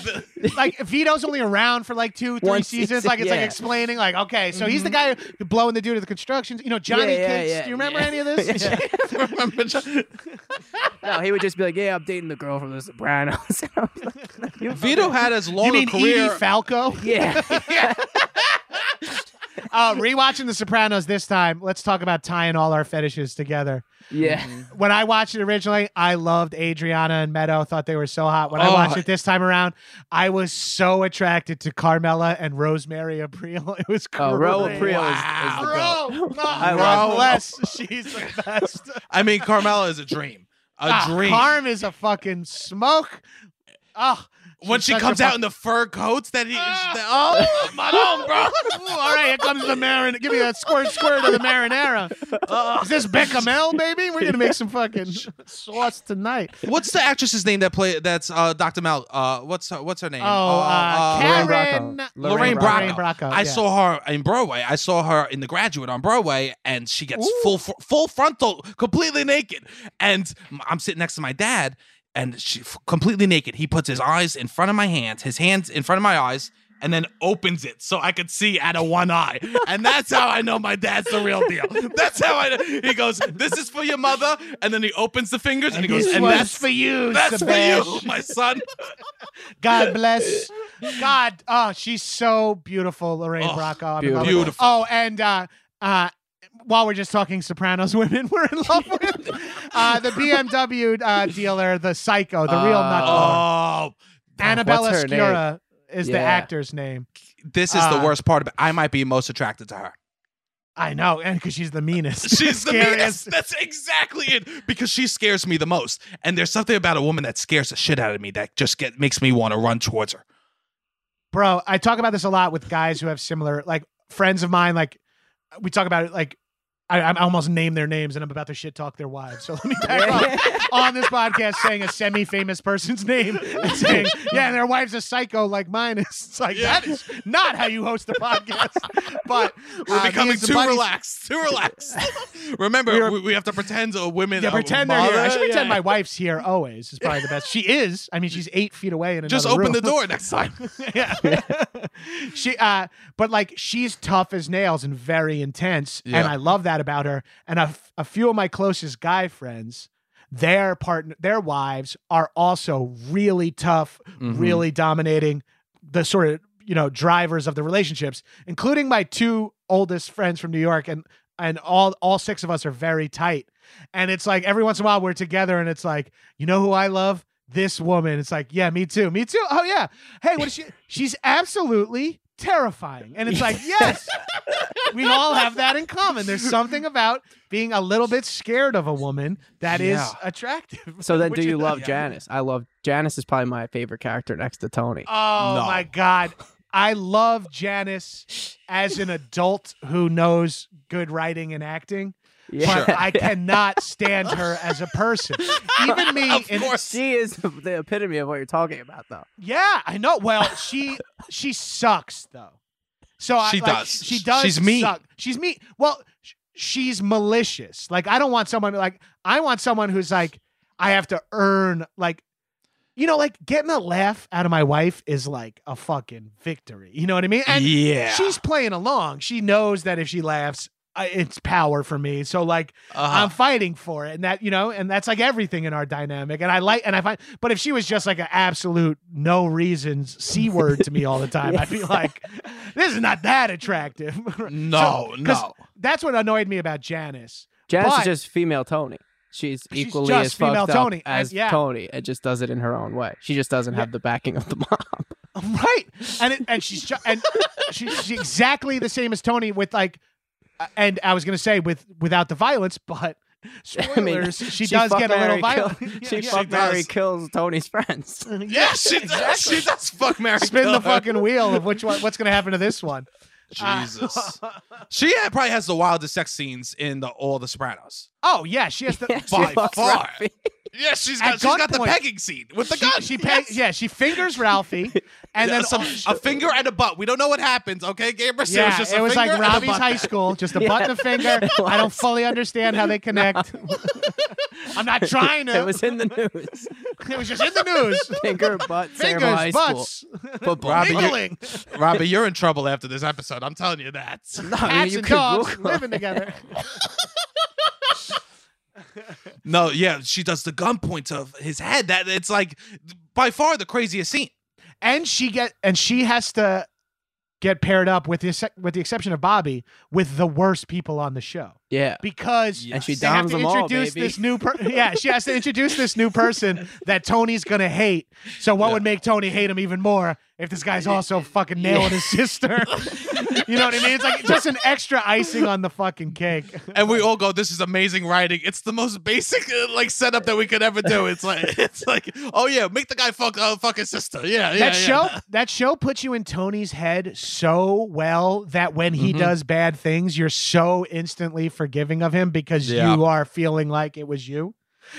like Vito's only around for like two, three One seasons. season, Like it's like explaining, like okay, so he's the mm-hmm. guy blowing the dude at the constructions. You know, Johnny yeah, Do you remember any of this? Yeah. Remember John- No, he would just be like, "Yeah, I'm dating the girl from The Sopranos." And I was like, "You Vito had as long you mean a career. Edie Falco? yeah, Uh, rewatching The Sopranos this time. Let's talk about tying all our fetishes together. yeah." When I watched it originally, I loved Adriana and Meadow. Thought they were so hot. When I Oh. watched it this time around, I was so attracted to Carmela and Rosemary April. It was Oh, Ro great. April is, is the Bro, goat. no, I God love- bless. She's the best. I mean, Carmela is a dream. A Ah, dream. Carm is a fucking smoke. Oh, when she such a comes fu- out in the fur coats that he. Ah! that- oh, my own, bro. Ooh, all right, here comes the marin. Give me that squirt, squirt of the marinara. Is this Bechamel, baby? We're gonna make some fucking sauce tonight. What's the actress's name that play? That's uh, Dr. Mel. Uh, what's her, what's her name? Oh, uh, Lorraine Karen Bracco. Lorraine Bracco. Bracco. Lorraine Bracco, I yeah. saw her in Broadway. I saw her in The Graduate on Broadway, and she gets full full frontal, completely naked. And I'm sitting next to my dad, and she completely naked. He puts his eyes in front of my hands, his hands in front of my eyes, and then opens it so I could see out of one eye. And that's how I know my dad's the real deal. That's how I. know. He goes, "This is for your mother," and then he opens the fingers and, he goes, "And that's for you, That's Sebastian. for you, my son." God bless. God, oh, she's so beautiful, Lorraine Oh, Bracco. I'm in love with her. beautiful. Oh, and uh, uh, while we're just talking Sopranos women, we're in love with uh, the BMW uh, dealer, the psycho, the real nutball. Oh, Annabella what's? Sciorra is the actor's name. this is the Uh, worst part of it. I might be most attracted to her. I know, and because she's the meanest. She's the meanest. That's exactly it. Because she scares me the most. And there's something about a woman that scares the shit out of me that just get makes me want to run towards her. bro i talk about this a lot with guys who have similar like friends of mine like we talk about it like I, I almost name their names and I'm about to shit talk their wives. So let me back up on this podcast saying a semi famous person's name and saying, yeah, their wife's a psycho like mine is. It's like, Yeah. that is not how you host a podcast. But We're uh, becoming too buddies- relaxed. Too relaxed. Remember, We we, were- we have to pretend a women. Yeah, pretend they're here. I should pretend Yeah. my wife's here always. Is probably the best. She is. I mean, she's eight feet away in another Just open room. the door next time. yeah. she uh but like she's tough as nails and very intense and I love that about her and a, few of my closest guy friends their partner their wives are also really tough Mhm. really dominating the sort of you know drivers of the relationships including my two oldest friends from New York and and all all six of us are very tight. And it's like every once in a while we're together and it's like you know who I love? This woman. It's like yeah me too me too. Oh yeah. Hey what is she she's absolutely terrifying and it's like yes we all have that in common there's something about being a little bit scared of a woman that is Yeah. attractive So then, Which do you is- love yeah. Janice? I love Janice. Is probably my favorite character next to Tony. Oh No. my god. I love Janice as an adult who knows good writing and acting, yeah, but I cannot stand her as a person. Even me Of in course. she is the epitome of what you're talking about, though. Yeah, I know. Well, she she sucks though. So I, She like, does. She does. She's mean. suck. She's mean. Well, sh- she's malicious. Like I don't want someone like I want someone who's like I have to earn like. You know, like getting a laugh out of my wife is like a fucking victory. You know what I mean? And yeah. she's playing along. She knows that if she laughs, I, it's power for me. So like Uh-huh. I'm fighting for it, and that you know, and that's like everything in our dynamic. And I like, and I find, but if she was just like an absolute no reasons c word to me all the time, I'd be like, this is not that attractive. no, So- no. That's what annoyed me about Janice. Janice But- is just female Tony. She's She's equally just as fucked female up Tony, and- as yeah. Tony. It just does it in her own way. She just doesn't Yeah. have the backing of the mom. right and it, and she's ju- and she, she's exactly the same as tony with like uh, and i was gonna say with without the violence but I mean, spoilers she, she does fuck, get a little marry, kill- violent she Yeah, fuck she Mary kills Tony's friends. yeah. Yeah, she exactly. does. She does. Fuck Mary. spin the Kill. fucking wheel of which one what's gonna happen to this one Uh, Jesus. she had- probably has the wildest sex scenes in the all the Sopranos. oh yeah she has the Yeah, she By far. Ralphie. Yeah, she's At got she's got the gunpoint. pegging scene with the she, gun. she peg- Yes. yeah she fingers ralphie and Yeah, then some, a finger and a butt. We don't know what happens. Okay, Gabriel. yeah, it was just a it was like finger Robbie's high school, just a Yeah. butt and a finger. I don't fully understand how they connect. I'm not trying to. It was in the news. It was just in the news. Finger, butt, Fingers, Fingers, High butts, School. Football. Robbie, you- mingling, Robbie, you're in trouble after this episode. I'm telling you that. No, cats you and dogs living together. No, yeah, she does the gun point to his head. That it's like by far the craziest scene. and she get and she has to get paired up with the with the exception of Bobby with the worst people on the show. Yeah. because And she they have to them all, introduce baby. this new per- yeah she has to introduce this new person that tony's gonna hate so what Yeah. would make tony hate him even more if this guy's also fucking nailing his sister you know what i mean it's like just an extra icing on the fucking cake and we all go, "This is amazing writing. It's the most basic uh, like setup that we could ever do." It's like, it's like, oh yeah, make the guy fuck, uh, fuck his sister. Yeah, yeah. that yeah. show that show puts you in tony's head so well that when he Mhm. does bad things you're so instantly forgiving of him because Yeah. you are feeling like it was you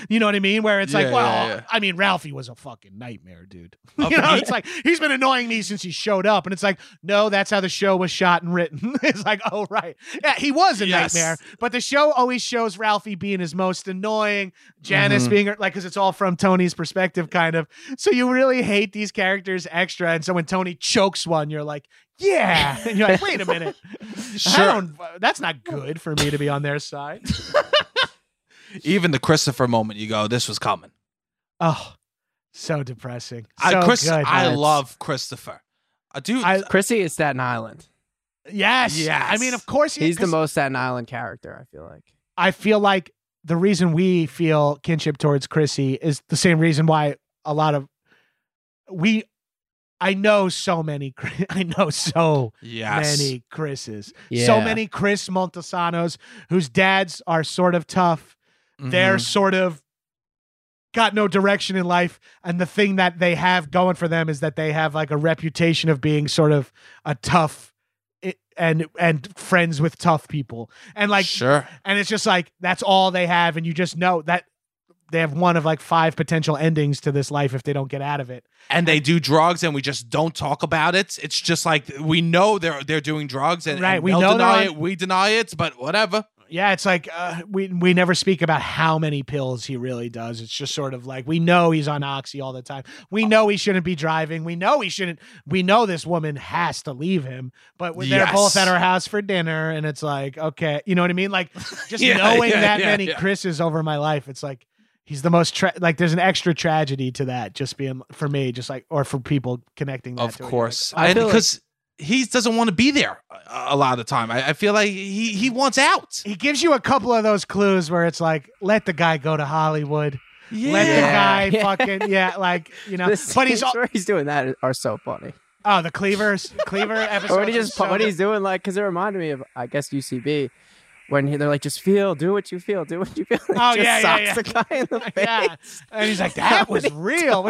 you know what I mean? Where it's like, well, yeah, yeah. I mean, Ralphie was a fucking nightmare, dude. You know, it's like he's been annoying me since he showed up, and it's like, no, that's how the show was shot and written. it's like, oh right, yeah, he was a Yes. nightmare, but the show always shows Ralphie being his most annoying, Janice Mhm. being like, because it's all from Tony's perspective, kind of. So you really hate these characters extra, and so when Tony chokes one, you're like, yeah, and you're like, wait a minute, I Sure. don't, that's not good for me to be on their side. Even the Christopher moment, you go, "This was coming." Oh, so depressing. I, So Chris, good. I love Christopher. Uh, I do. I- Chrissy is Staten Island. Yes. Yes. I mean, of course, he, He's the most Staten Island character. I feel like. I feel like the reason we feel kinship towards Chrissy is the same reason why a lot of we. I know so many. I know so yes. many Chris's. Yeah. So many Chris Moltisantis whose dads are sort of tough. They're Mhm. sort of got no direction in life and the thing that they have going for them is that they have like a reputation of being sort of a tough and and friends with tough people and like sure. and it's just like that's all they have and you just know that they have one of like five potential endings to this life if they don't get out of it. And they do drugs and we just don't talk about it. It's just like we know they're they're doing drugs and, Right, and we know deny on- it, we deny it, but whatever. yeah it's like uh, we we never speak about how many pills he really does. It's just sort of like we know he's on oxy all the time. We know he shouldn't be driving. We know he shouldn't we know this woman has to leave him but when they're both at our house for dinner and it's like okay you know what i mean? Like just Yeah, knowing yeah, that yeah, many chris's over my life it's like he's the most tra- like there's an extra tragedy to that just being for me just like or for people connecting that Of to it. Course. like, I and feel like- because he doesn't want to be there a, a lot of the time. I, I feel like he he wants out. he gives you a couple of those clues where it's like let the guy go to hollywood Yeah. let the guy Yeah. fucking yeah like you know The but he's scenes where he's doing that are so funny. oh the cleavers cleaver episode Or when he just what he's doing, like, because it reminded me of, I guess, UCB, when he, they're like, just feel, do what you feel, do what you feel. Oh, He just yeah, yeah, socks yeah. the guy in the face. yeah and he's like that was real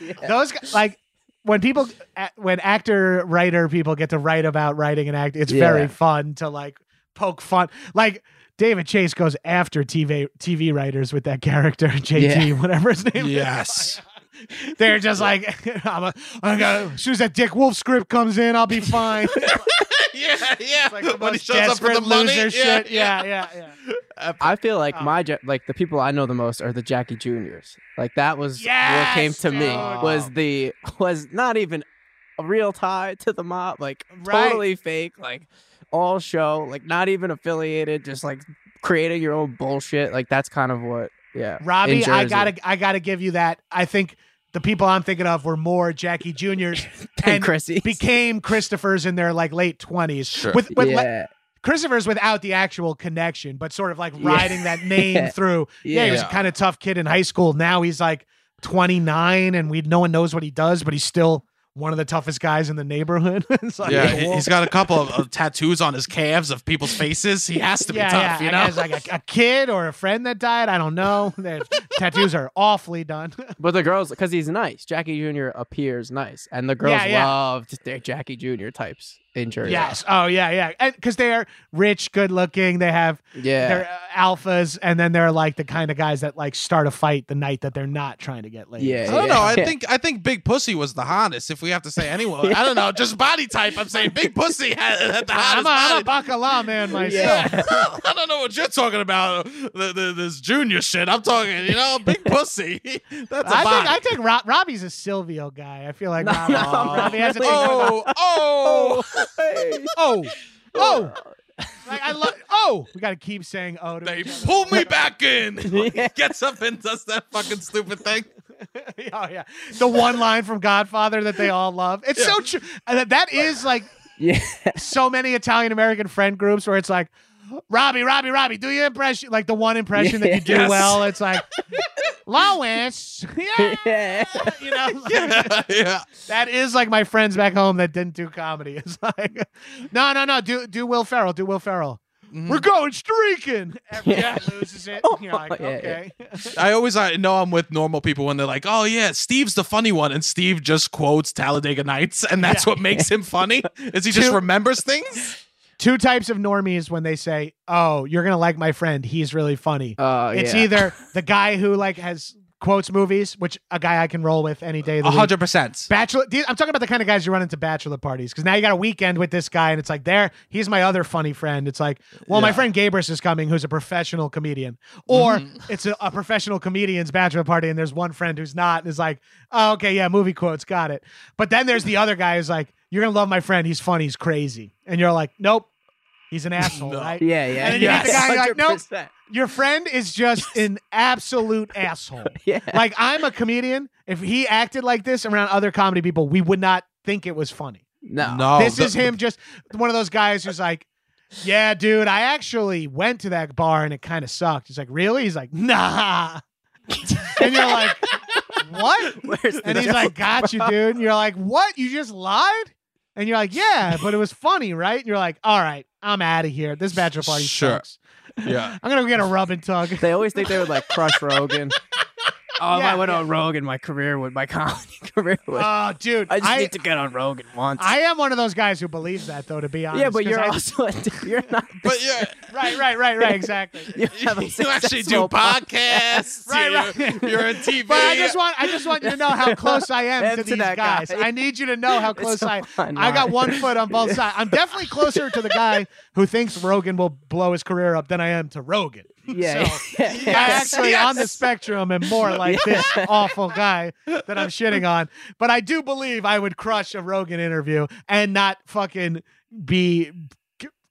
Yeah. those guys, like when people when actor writer people get to write about writing and act it's very fun to like poke fun like David Chase goes after TV TV writers with that character JT Yeah. whatever his name Yes. is. They're just like I'm a, I got as soon as that Dick Wolf script comes in I'll be fine. yeah, yeah. It's like the when he shows up for desperate the money. loser shit. Yeah, yeah, yeah. I feel like Oh. my Ja- like the people I know the most are the Jackie Juniors. Like that was Yes, what came to me oh, dude. was the was not even a real tie to the mob, like Right. totally fake, like all show, like not even affiliated, just like creating your own bullshit. Like that's kind of what, yeah. in Robbie, I Jersey. gotta I gotta give you that. I think the people I'm thinking of were more Jackie Juniors and and Chrissy became Christophers in their like late twenties. Sure. With with le- yeah, Christopher's without the actual connection, but sort of like riding that name Yeah. through. Yeah, he was a kind of tough kid in high school. Now he's like 29 and we no one knows what he does, but he's still one of the toughest guys in the neighborhood. It's like, Yeah, the he- wolf. he's got a couple of, of tattoos on his calves of people's faces. He has to be yeah, tough, yeah. you know. guess like a, a kid or a friend that died. I don't know. Their tattoos are awfully done. but the girls because he's nice. Jackie Jr. appears nice, and the girls Yeah, yeah. loved their Jackie Jr. types in Jersey. Yes. Oh yeah, yeah. Because they are rich, good looking. They have yeah. they're uh, alphas, and then they're like the kind of guys that like start a fight the night that they're not trying to get laid. Yeah, I don't know. I think I think Big Pussy was the hottest. If we have to say anyone, I don't know. Just body type. I'm saying Big Pussy had, had the I'm hottest a, I'm a body. bacala man myself. Yeah. I don't know what you're talking about. The, the, this junior shit. I'm talking. You know, Big Pussy. That's a I body. think I think Rob, Robbie's a Silvio guy. I feel like No, Robbie, no, Robbie has a thing. oh, oh. Hey. Oh. oh, oh. Like I love. Oh, we got to keep saying oh. To They each pull me back in. Yeah. Gets up and does that fucking stupid thing. oh yeah, the one line from Godfather that they all love. It's so true. And that- that is like Yeah. so many Italian American friend groups where it's like, Robbie, Robbie, Robbie, do your impression, like the one impression that you do Yes. well. It's like, Lois, yeah, yeah. you know, like, yeah, yeah. that is like my friends back home that didn't do comedy. It's like, no, no, no, do do Will Ferrell, do Will Ferrell. Mhm. We're going streaking. Everyone loses it. You're like, Yeah, yeah. okay. I always I know I'm with normal people when they're like, "Oh yeah, Steve's the funny one," and Steve just quotes Talladega Nights, and that's Yeah. what makes him funny. Is he just Two- remembers things? Two types of normies when they say, "Oh, you're gonna like my friend. He's really funny." Oh, it's yeah. either the guy who like has quotes movies, which a guy I can roll with any day of the A week. hundred percent. Bachelor. I'm talking about the kind of guys you run into bachelor parties because now you got a weekend with this guy, and it's like there, he's my other funny friend. It's like, well, my friend Gabrus is coming, who's a professional comedian, or Mhm. it's a, a professional comedian's bachelor party, and there's one friend who's not, and is like, oh, okay, yeah, movie quotes, got it. But then there's the other guy who's like, you're gonna love my friend, he's funny, he's crazy, and you're like, nope, he's an asshole, No. right? Yeah, yeah. And then you meet the guy, you're like, nope. Your friend is just an absolute asshole. Yeah. Like I'm a comedian. If he acted like this around other comedy people, we would not think it was funny. No. No, this the- is him just one of those guys who's like, Yeah, dude, I actually went to that bar and it kind of sucked. He's like, Really? He's like, Nah. and you're like, What? Where's And he's like, Got you, dude. And you're like, What? You just lied? And you're like, Yeah, but it was funny, right? And you're like, All right, I'm out of here. This bachelor party Sure. sucks. Yeah. I'm gonna get a rub and tug. They always think they would like crush Rogan. Oh, Yeah, I went yeah. on Rogan, my career would, my comedy career would. Oh, dude. I just I, need to get on Rogan once. I am one of those guys who believes that, though. To be honest, yeah, but you're I- also you're not. But yeah, right, right, right, right, exactly. You, you actually do podcasts. Right, right. You're on TV. But I just want, I just want you to know how close I am to to these that guy. guys. I need you to know how close so I. fun, I got one foot on both sides. I'm definitely closer to the guy who thinks Rogan will blow his career up than I am to Rogan. Yeah, So, yeah, I actually yes. on the spectrum am more like this awful guy that I'm shitting on. But I do believe I would crush a Rogan interview and not fucking be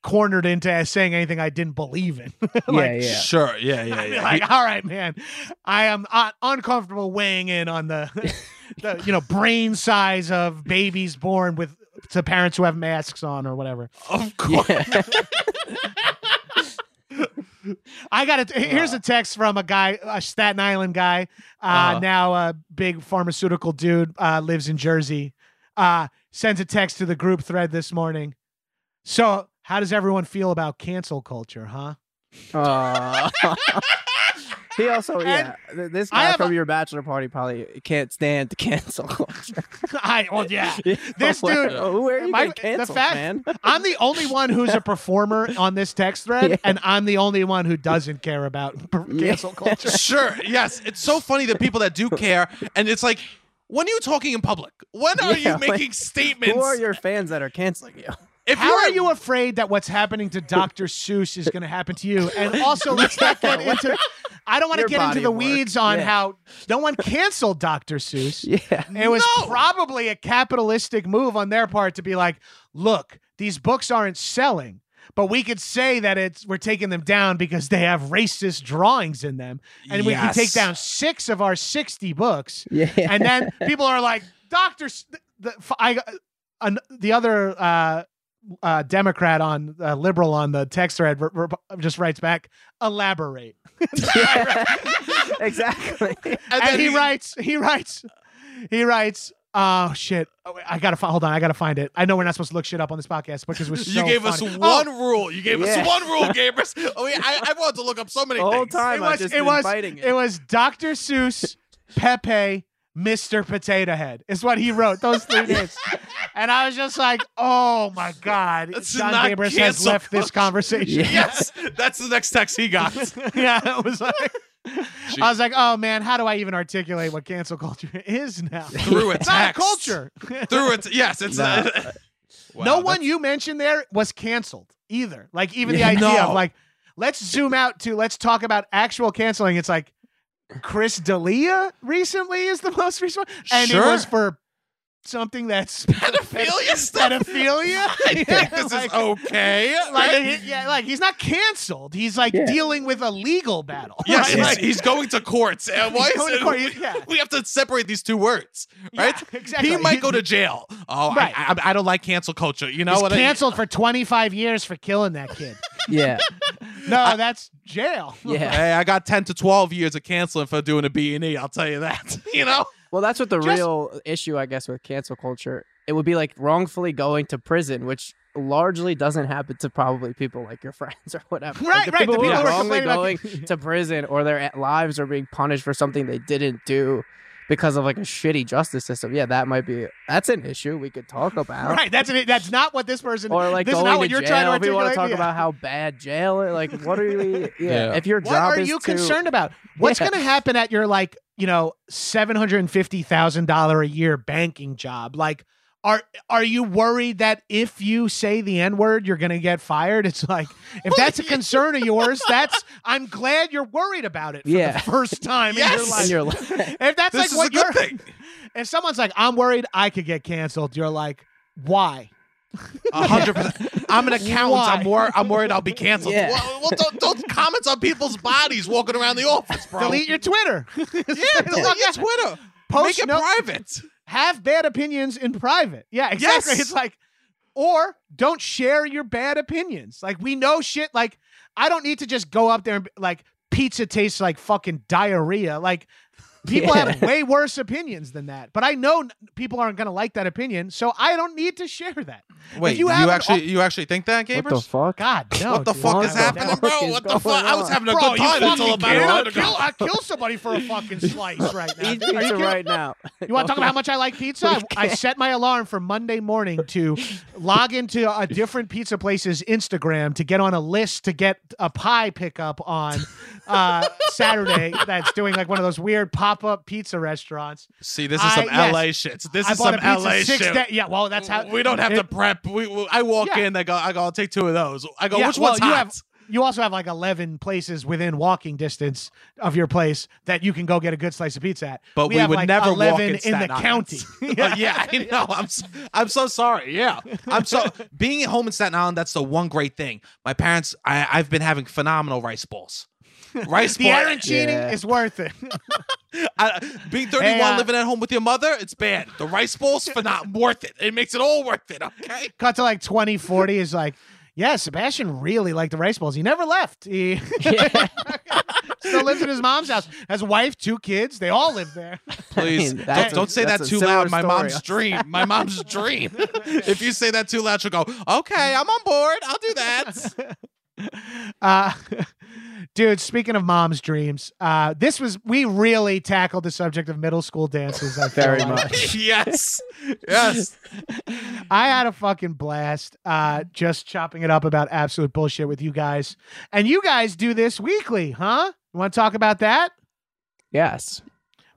cornered into saying anything I didn't believe in. like, yeah, yeah. Sure. Yeah. Yeah. I'd be Yeah. like, all right, man, I am uh, uncomfortable weighing in on the, the, you know, brain size of babies born with to parents who have masks on or whatever. of course. Yeah. I got it. Here's a text from a guy, a Staten Island guy, uh, Uh-huh. now a big pharmaceutical dude, uh, lives in Jersey. Uh, sends a text to the group thread this morning. So, how does everyone feel about cancel culture, huh? Aw. he also, yeah. th- This guy from a- your bachelor party probably can't stand the cancel culture. I, well, yeah. Yeah, This like, dude- oh, where are you my- gonna cancel, the fact, man? I'm the only one who's a performer on this text thread, Yeah. and I'm the only one who doesn't care about per- cancel culture. Sure. Yes. It's so funny that people that do care, and it's like, when are you talking in public? When are Yeah, you making like, statements? Who are your fans that are canceling you? If How you're you afraid that what's happening to Dr. Seuss is going to happen to you? And also, let's not get into. I don't want to get into the weeds on Yeah. how no one canceled Dr. Seuss. Yeah. It was No. probably a capitalistic move on their part to be like, look, these books aren't selling, but we could say that it's we're taking them down because they have racist drawings in them, and we can take down six of our sixty books, Yeah. and then people are like, Doctor, S- the, the f- I, an, the other uh, uh, Democrat on uh, liberal on the text thread r- r- just writes back, elaborate, exactly. And, and, then he writes, he writes, he writes. Oh shit! Oh, I gotta fi- hold on. I gotta find it. I know we're not supposed to look shit up on this podcast but because it was so You gave funny. us Oh, one rule. You gave Yeah. us one rule, Gabrus. Oh, yeah, I, I wanted to look up so many The whole things. time it I've was just it was fighting it. it was Dr. Seuss, Pepe, Mr. Potato Head is what he wrote. Those three names, and I was just like, oh my god, That's John not Gabrus has cancel left this conversation. Yes, that's the next text he got. yeah, it was like. I was like, oh man, how do I even articulate what cancel culture is now? Through a It's not a text. culture. Through it. Yes, it's No. uh, wow, no one you mentioned there was canceled either. Like even the idea No. of like, let's zoom out to let's talk about actual canceling. It's like Chris D'Elia recently is the most recent one, and Sure. it was for something that's pedophilia stuff. pedophilia. I think Yeah, this like- is okay. Like right? he- yeah, like he's not canceled. He's like Yeah. dealing with a legal battle. Yes, right? he's, Like, he's going to courts. And uh, why is it- court, we, yeah. we have to separate these two words, yeah, right? exactly. He might go to jail. Oh, Right. I, I, I don't like cancel culture. You know He's what? I- canceled for 25 years for killing that kid. Yeah. No, that's jail. Yeah. Hey, I got 10 to 12 years of canceling for doing a B&E, I'll tell you that. you know? Well, that's what the Just- real issue, I guess, with cancel culture. It would be like wrongfully going to prison, which largely doesn't happen to probably people like your friends or whatever. Right, like the right, the People who people are who are wrongly going to prison or their lives are being punished for something they didn't do because of like a shitty justice system. Yeah, that might be that's an issue we could talk about. Right. That's an, that's not what this person. Or like this is going not what to you're jail. trying to if we want to talk Yeah. about how bad jail is, like what are we? Yeah. Yeah. If your job. What job are is you to, concerned about? What's Yeah. going to happen at your like you know seven hundred and fifty thousand dollar a year banking job? Like, are are you worried that if you say the n word, you're going to get fired? It's like if that's a concern of yours, that's I'm glad you're worried about it for Yeah. the first time Yes. in your life. in your life. if that's This like is what a you're, thing. if someone's like, I'm worried I could get canceled, you're like, why? A hundred percent. I'm an accountant. Why? I'm, wor- I'm worried I'll be canceled. Yeah. Well, well, don't, don't comment on people's bodies walking around the office, bro. Delete your Twitter. yeah, delete your Twitter. Post Make it no- private. Have bad opinions in private. Yeah, exactly. Yes. It's like, or don't share your bad opinions. Like we know shit. Like I don't need to just go up there and like pizza tastes like fucking diarrhea. Like people Yeah. have way worse opinions than that. But I know n- people aren't gonna like that opinion, so I don't need to share that. Wait, you you, have an actually you actually think that, What the Gabriel? fuck? God, no. what the dude. fuck What is the happening, bro? is What the going fuck? I was having a Bro, good you time until fucking about kid, a I'd minute kill. I'd kill somebody for a fucking slice right now. Eat pizza right now. You want to talk about how much I like pizza? I, I set my alarm for Monday morning to log into a different pizza place's Instagram to get on a list to get a pie pickup on uh, Saturday. That's doing like one of those weird pop up pizza restaurants. See, this is I- some yes. LA shit. This I is some a pizza LA shit. day- Yeah, well, that's how we don't have to prep. We, we- I walk Yeah. in, they go, I go, I'll take two of those. I go, Yeah, which well, one's you hot? have- You also have like 11 places within walking distance of your place that you can go get a good slice of pizza at. But we, have would like never 11 walk in, in the Island. county. yeah. yeah, I know. I'm so, I'm so sorry. Yeah, I'm so being at home in Staten Island. That's the one great thing. My parents, I, I've been having phenomenal rice balls. Rice the ball. arancini Yeah. is worth it. I, being 31, Hey, uh, living at home with your mother, it's bad. The rice balls, for not worth it. It makes it all worth it. Okay. cut to like 2040 is like yeah sebastian really liked the rice balls he never left he Yeah. still lives in his mom's house has a wife two kids they all live there Please mean, don't, a- don't say that too loud. My story. mom's dream. My mom's dream. if you say that too loud, she'll go, "Okay, I'm on board. I'll do that." uh dude speaking of mom's dreams uh this was we really tackled the subject of middle school dances I Very like. much. yes, yes. I had a fucking blast uh just chopping it up about absolute bullshit with you guys and you guys do this weekly huh you want to talk about that Yes.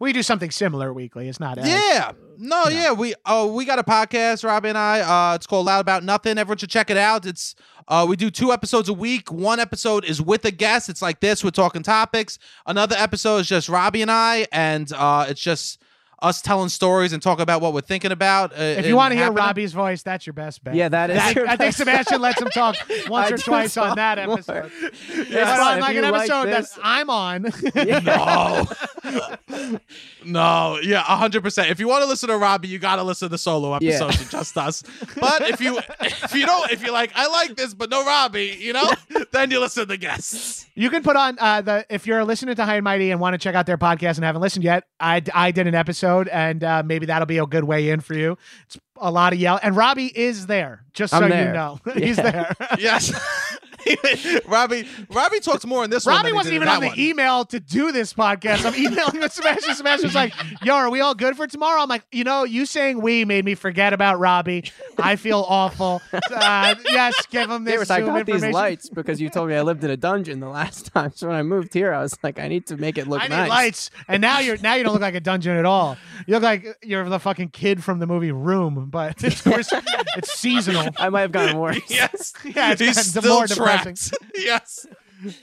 We do something similar weekly it's not as- Yeah. No, Yeah. yeah. We uh we got a podcast, Robbie and I. Uh it's called Loud About Nothing. Everyone should check it out. It's uh we do two episodes a week. One episode is with a guest. It's like this, we're talking topics. Another episode is just Robbie and I, and uh it's just us telling stories and talking about what we're thinking about. Uh, If you want to hear happening. Robbie's voice, that's your best bet. Yeah, that is. That- your I think best Sebastian lets him talk once I or twice on that more. episode. It's But on like you an like episode this- that I'm on. No. no, yeah, hundred percent. If you want to listen to Robbie, you gotta listen to the solo Yeah. episodes of just us. But if you if you don't if you're like, I like this, but no Robbie, you know, then you listen to the guests. You can put on uh, the if you're listening to High and Mighty and want to check out their podcast and haven't listened yet. I, I did an episode and uh, maybe that'll be a good way in for you. It's a lot of yell and Robbie is there. Just so I'm you there. know, he's there. Yes. Robbie Robbie talks more in this one. Robbie than wasn't even on the one. email to do this podcast. I'm emailing with Sebastian. Sebastian's like, "Yo, are we all good for tomorrow?" I'm like, "You know, you saying we made me forget about Robbie. I feel awful. Uh, yes, give him this Davis, I Zoom got these lights because you told me I lived in a dungeon the last time. So when I moved here, I was like, I need to make it look I need nice. lights, and now you're now you don't look like a dungeon at all. You look like you're the fucking kid from the movie Room, but it's course it's seasonal. I might have gotten worse. Yes. Yeah, it's He's still more depressing. yes.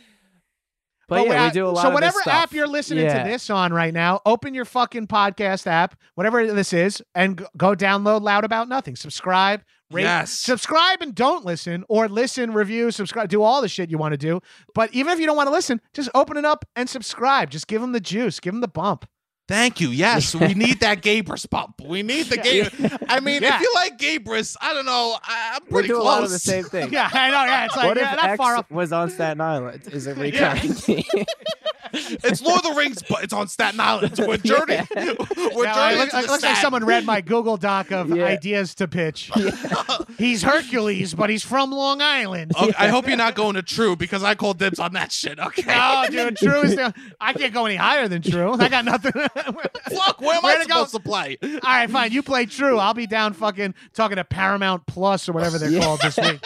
But, yeah, uh, we do a lot So of whatever app you're listening Yeah. to this on right now, open your fucking podcast app, whatever this is, and go download Loud About Nothing. Subscribe, rate, Yes. subscribe and don't listen, or listen, review, subscribe, do all the shit you want to do. But even if you don't want to listen, just open it up and subscribe. Just give them the juice, give them the bump. Thank you. Yes, we need that Gabrus bump. We need the Gabrus. I mean, Yeah. if you like Gabrus, I don't know. I, I'm We pretty a close. lot of the same thing. Yeah, I know. Yeah, it's like what yeah, if X was on Staten Island? Is it recurring theme? It's Lord of the Rings, but it's on Staten Island. We're journeying. We're Yeah, journeying. it looks, it looks like someone read my Google Doc of Yeah. ideas to pitch. He's Hercules, but he's from Long Island. Okay, I hope you're not going to True because I call dibs on that shit. Okay. No, dude, True is the. I can't go any higher than True. I got nothing. Fuck, where am Where I to go? supposed to play? All right, fine. You play True. I'll be down fucking talking to Paramount Plus or whatever they're Yeah. called this week.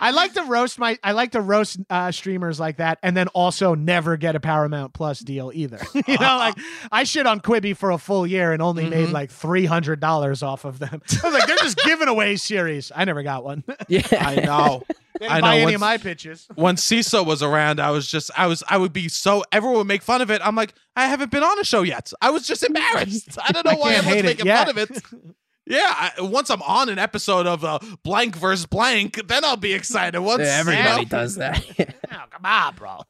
I like to roast my. I like to roast uh, streamers like that, and then also never get a Paramount Plus deal either. you know, like I shit on Quibi for a full year and only made Mhm. like three hundred dollars off of them. I was like, they're just giving away series. I never got one. yeah. I know. Didn't I buy know, any of my pitches. When Seeso was around, I was just, I was, I would be so, everyone would make fun of it. I'm like, I haven't been on a show yet. I was just embarrassed. I don't know I why can't everyone's making yet. fun of it. Yeah, I, once I'm on an episode of uh, blank versus blank, then I'll be excited. Once Yeah, everybody you know- does that. Oh, come on, bro.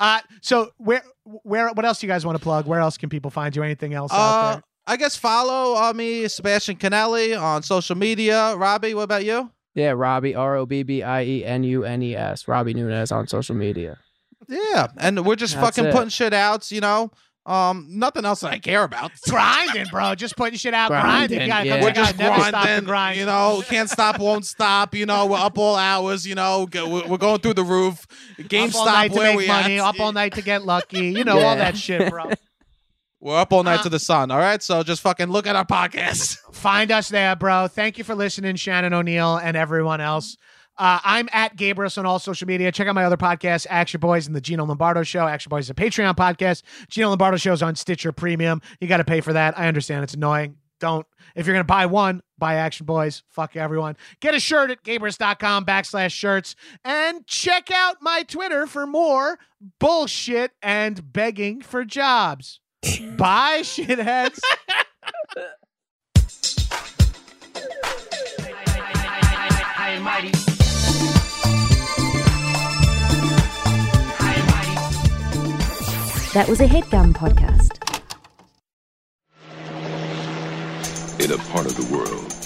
Uh, so where, where, what else do you guys want to plug? Where else can people find you? Anything else out Uh, there? I guess follow uh, me, Sebastian Conelli, on social media. Robbie, what about you? yeah, Robbie R O B B I E N U N E S. Robbie Nunes on social media. Yeah, and we're just That's fucking it. putting shit out. You know, um, nothing else that I care about. grinding, bro. Just putting shit out, grinding. Grinding, You gotta yeah. We're just Never grinding, grind. you know. Can't stop, won't stop. You know, we're up all hours. You know, we're we're going through the roof. up all GameStop, night to make we money, at? up all night to get lucky. You know all that shit, bro. We're up all night Uh, to the sun. All right, so just fucking look at our podcast. Find us there, bro. Thank you for listening, Shannon O'Neill and everyone else. Uh, I'm at Gabrus on all social media. Check out my other podcast, Action Boyz and the Gino Lombardo Show. Action Boyz is a Patreon podcast. Gino Lombardo Show is on Stitcher Premium. You got to pay for that. I understand it's annoying. Don't. If you're going to buy one, buy Action Boyz. Fuck everyone. Get a shirt at Gabrus.com backslash shirts. And check out my Twitter for more bullshit and begging for jobs. Bye, shitheads. That was a headgum podcast. in a part of the world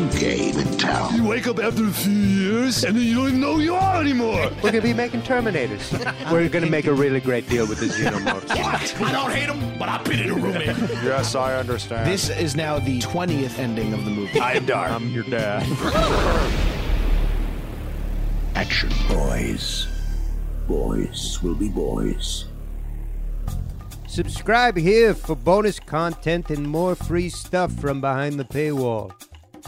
new game in town. You wake up after a few years and then you don't even know who you are anymore. We're gonna be making Terminators. We're gonna make a really great deal with the Xenomorphs. What? I don't hate them, but I pity the room. In. Yes, I understand. This is now the 20th ending of the movie. I am dark. I'm your dad. Action boys. Boys will be boys. Subscribe here for bonus content and more free stuff from behind the paywall.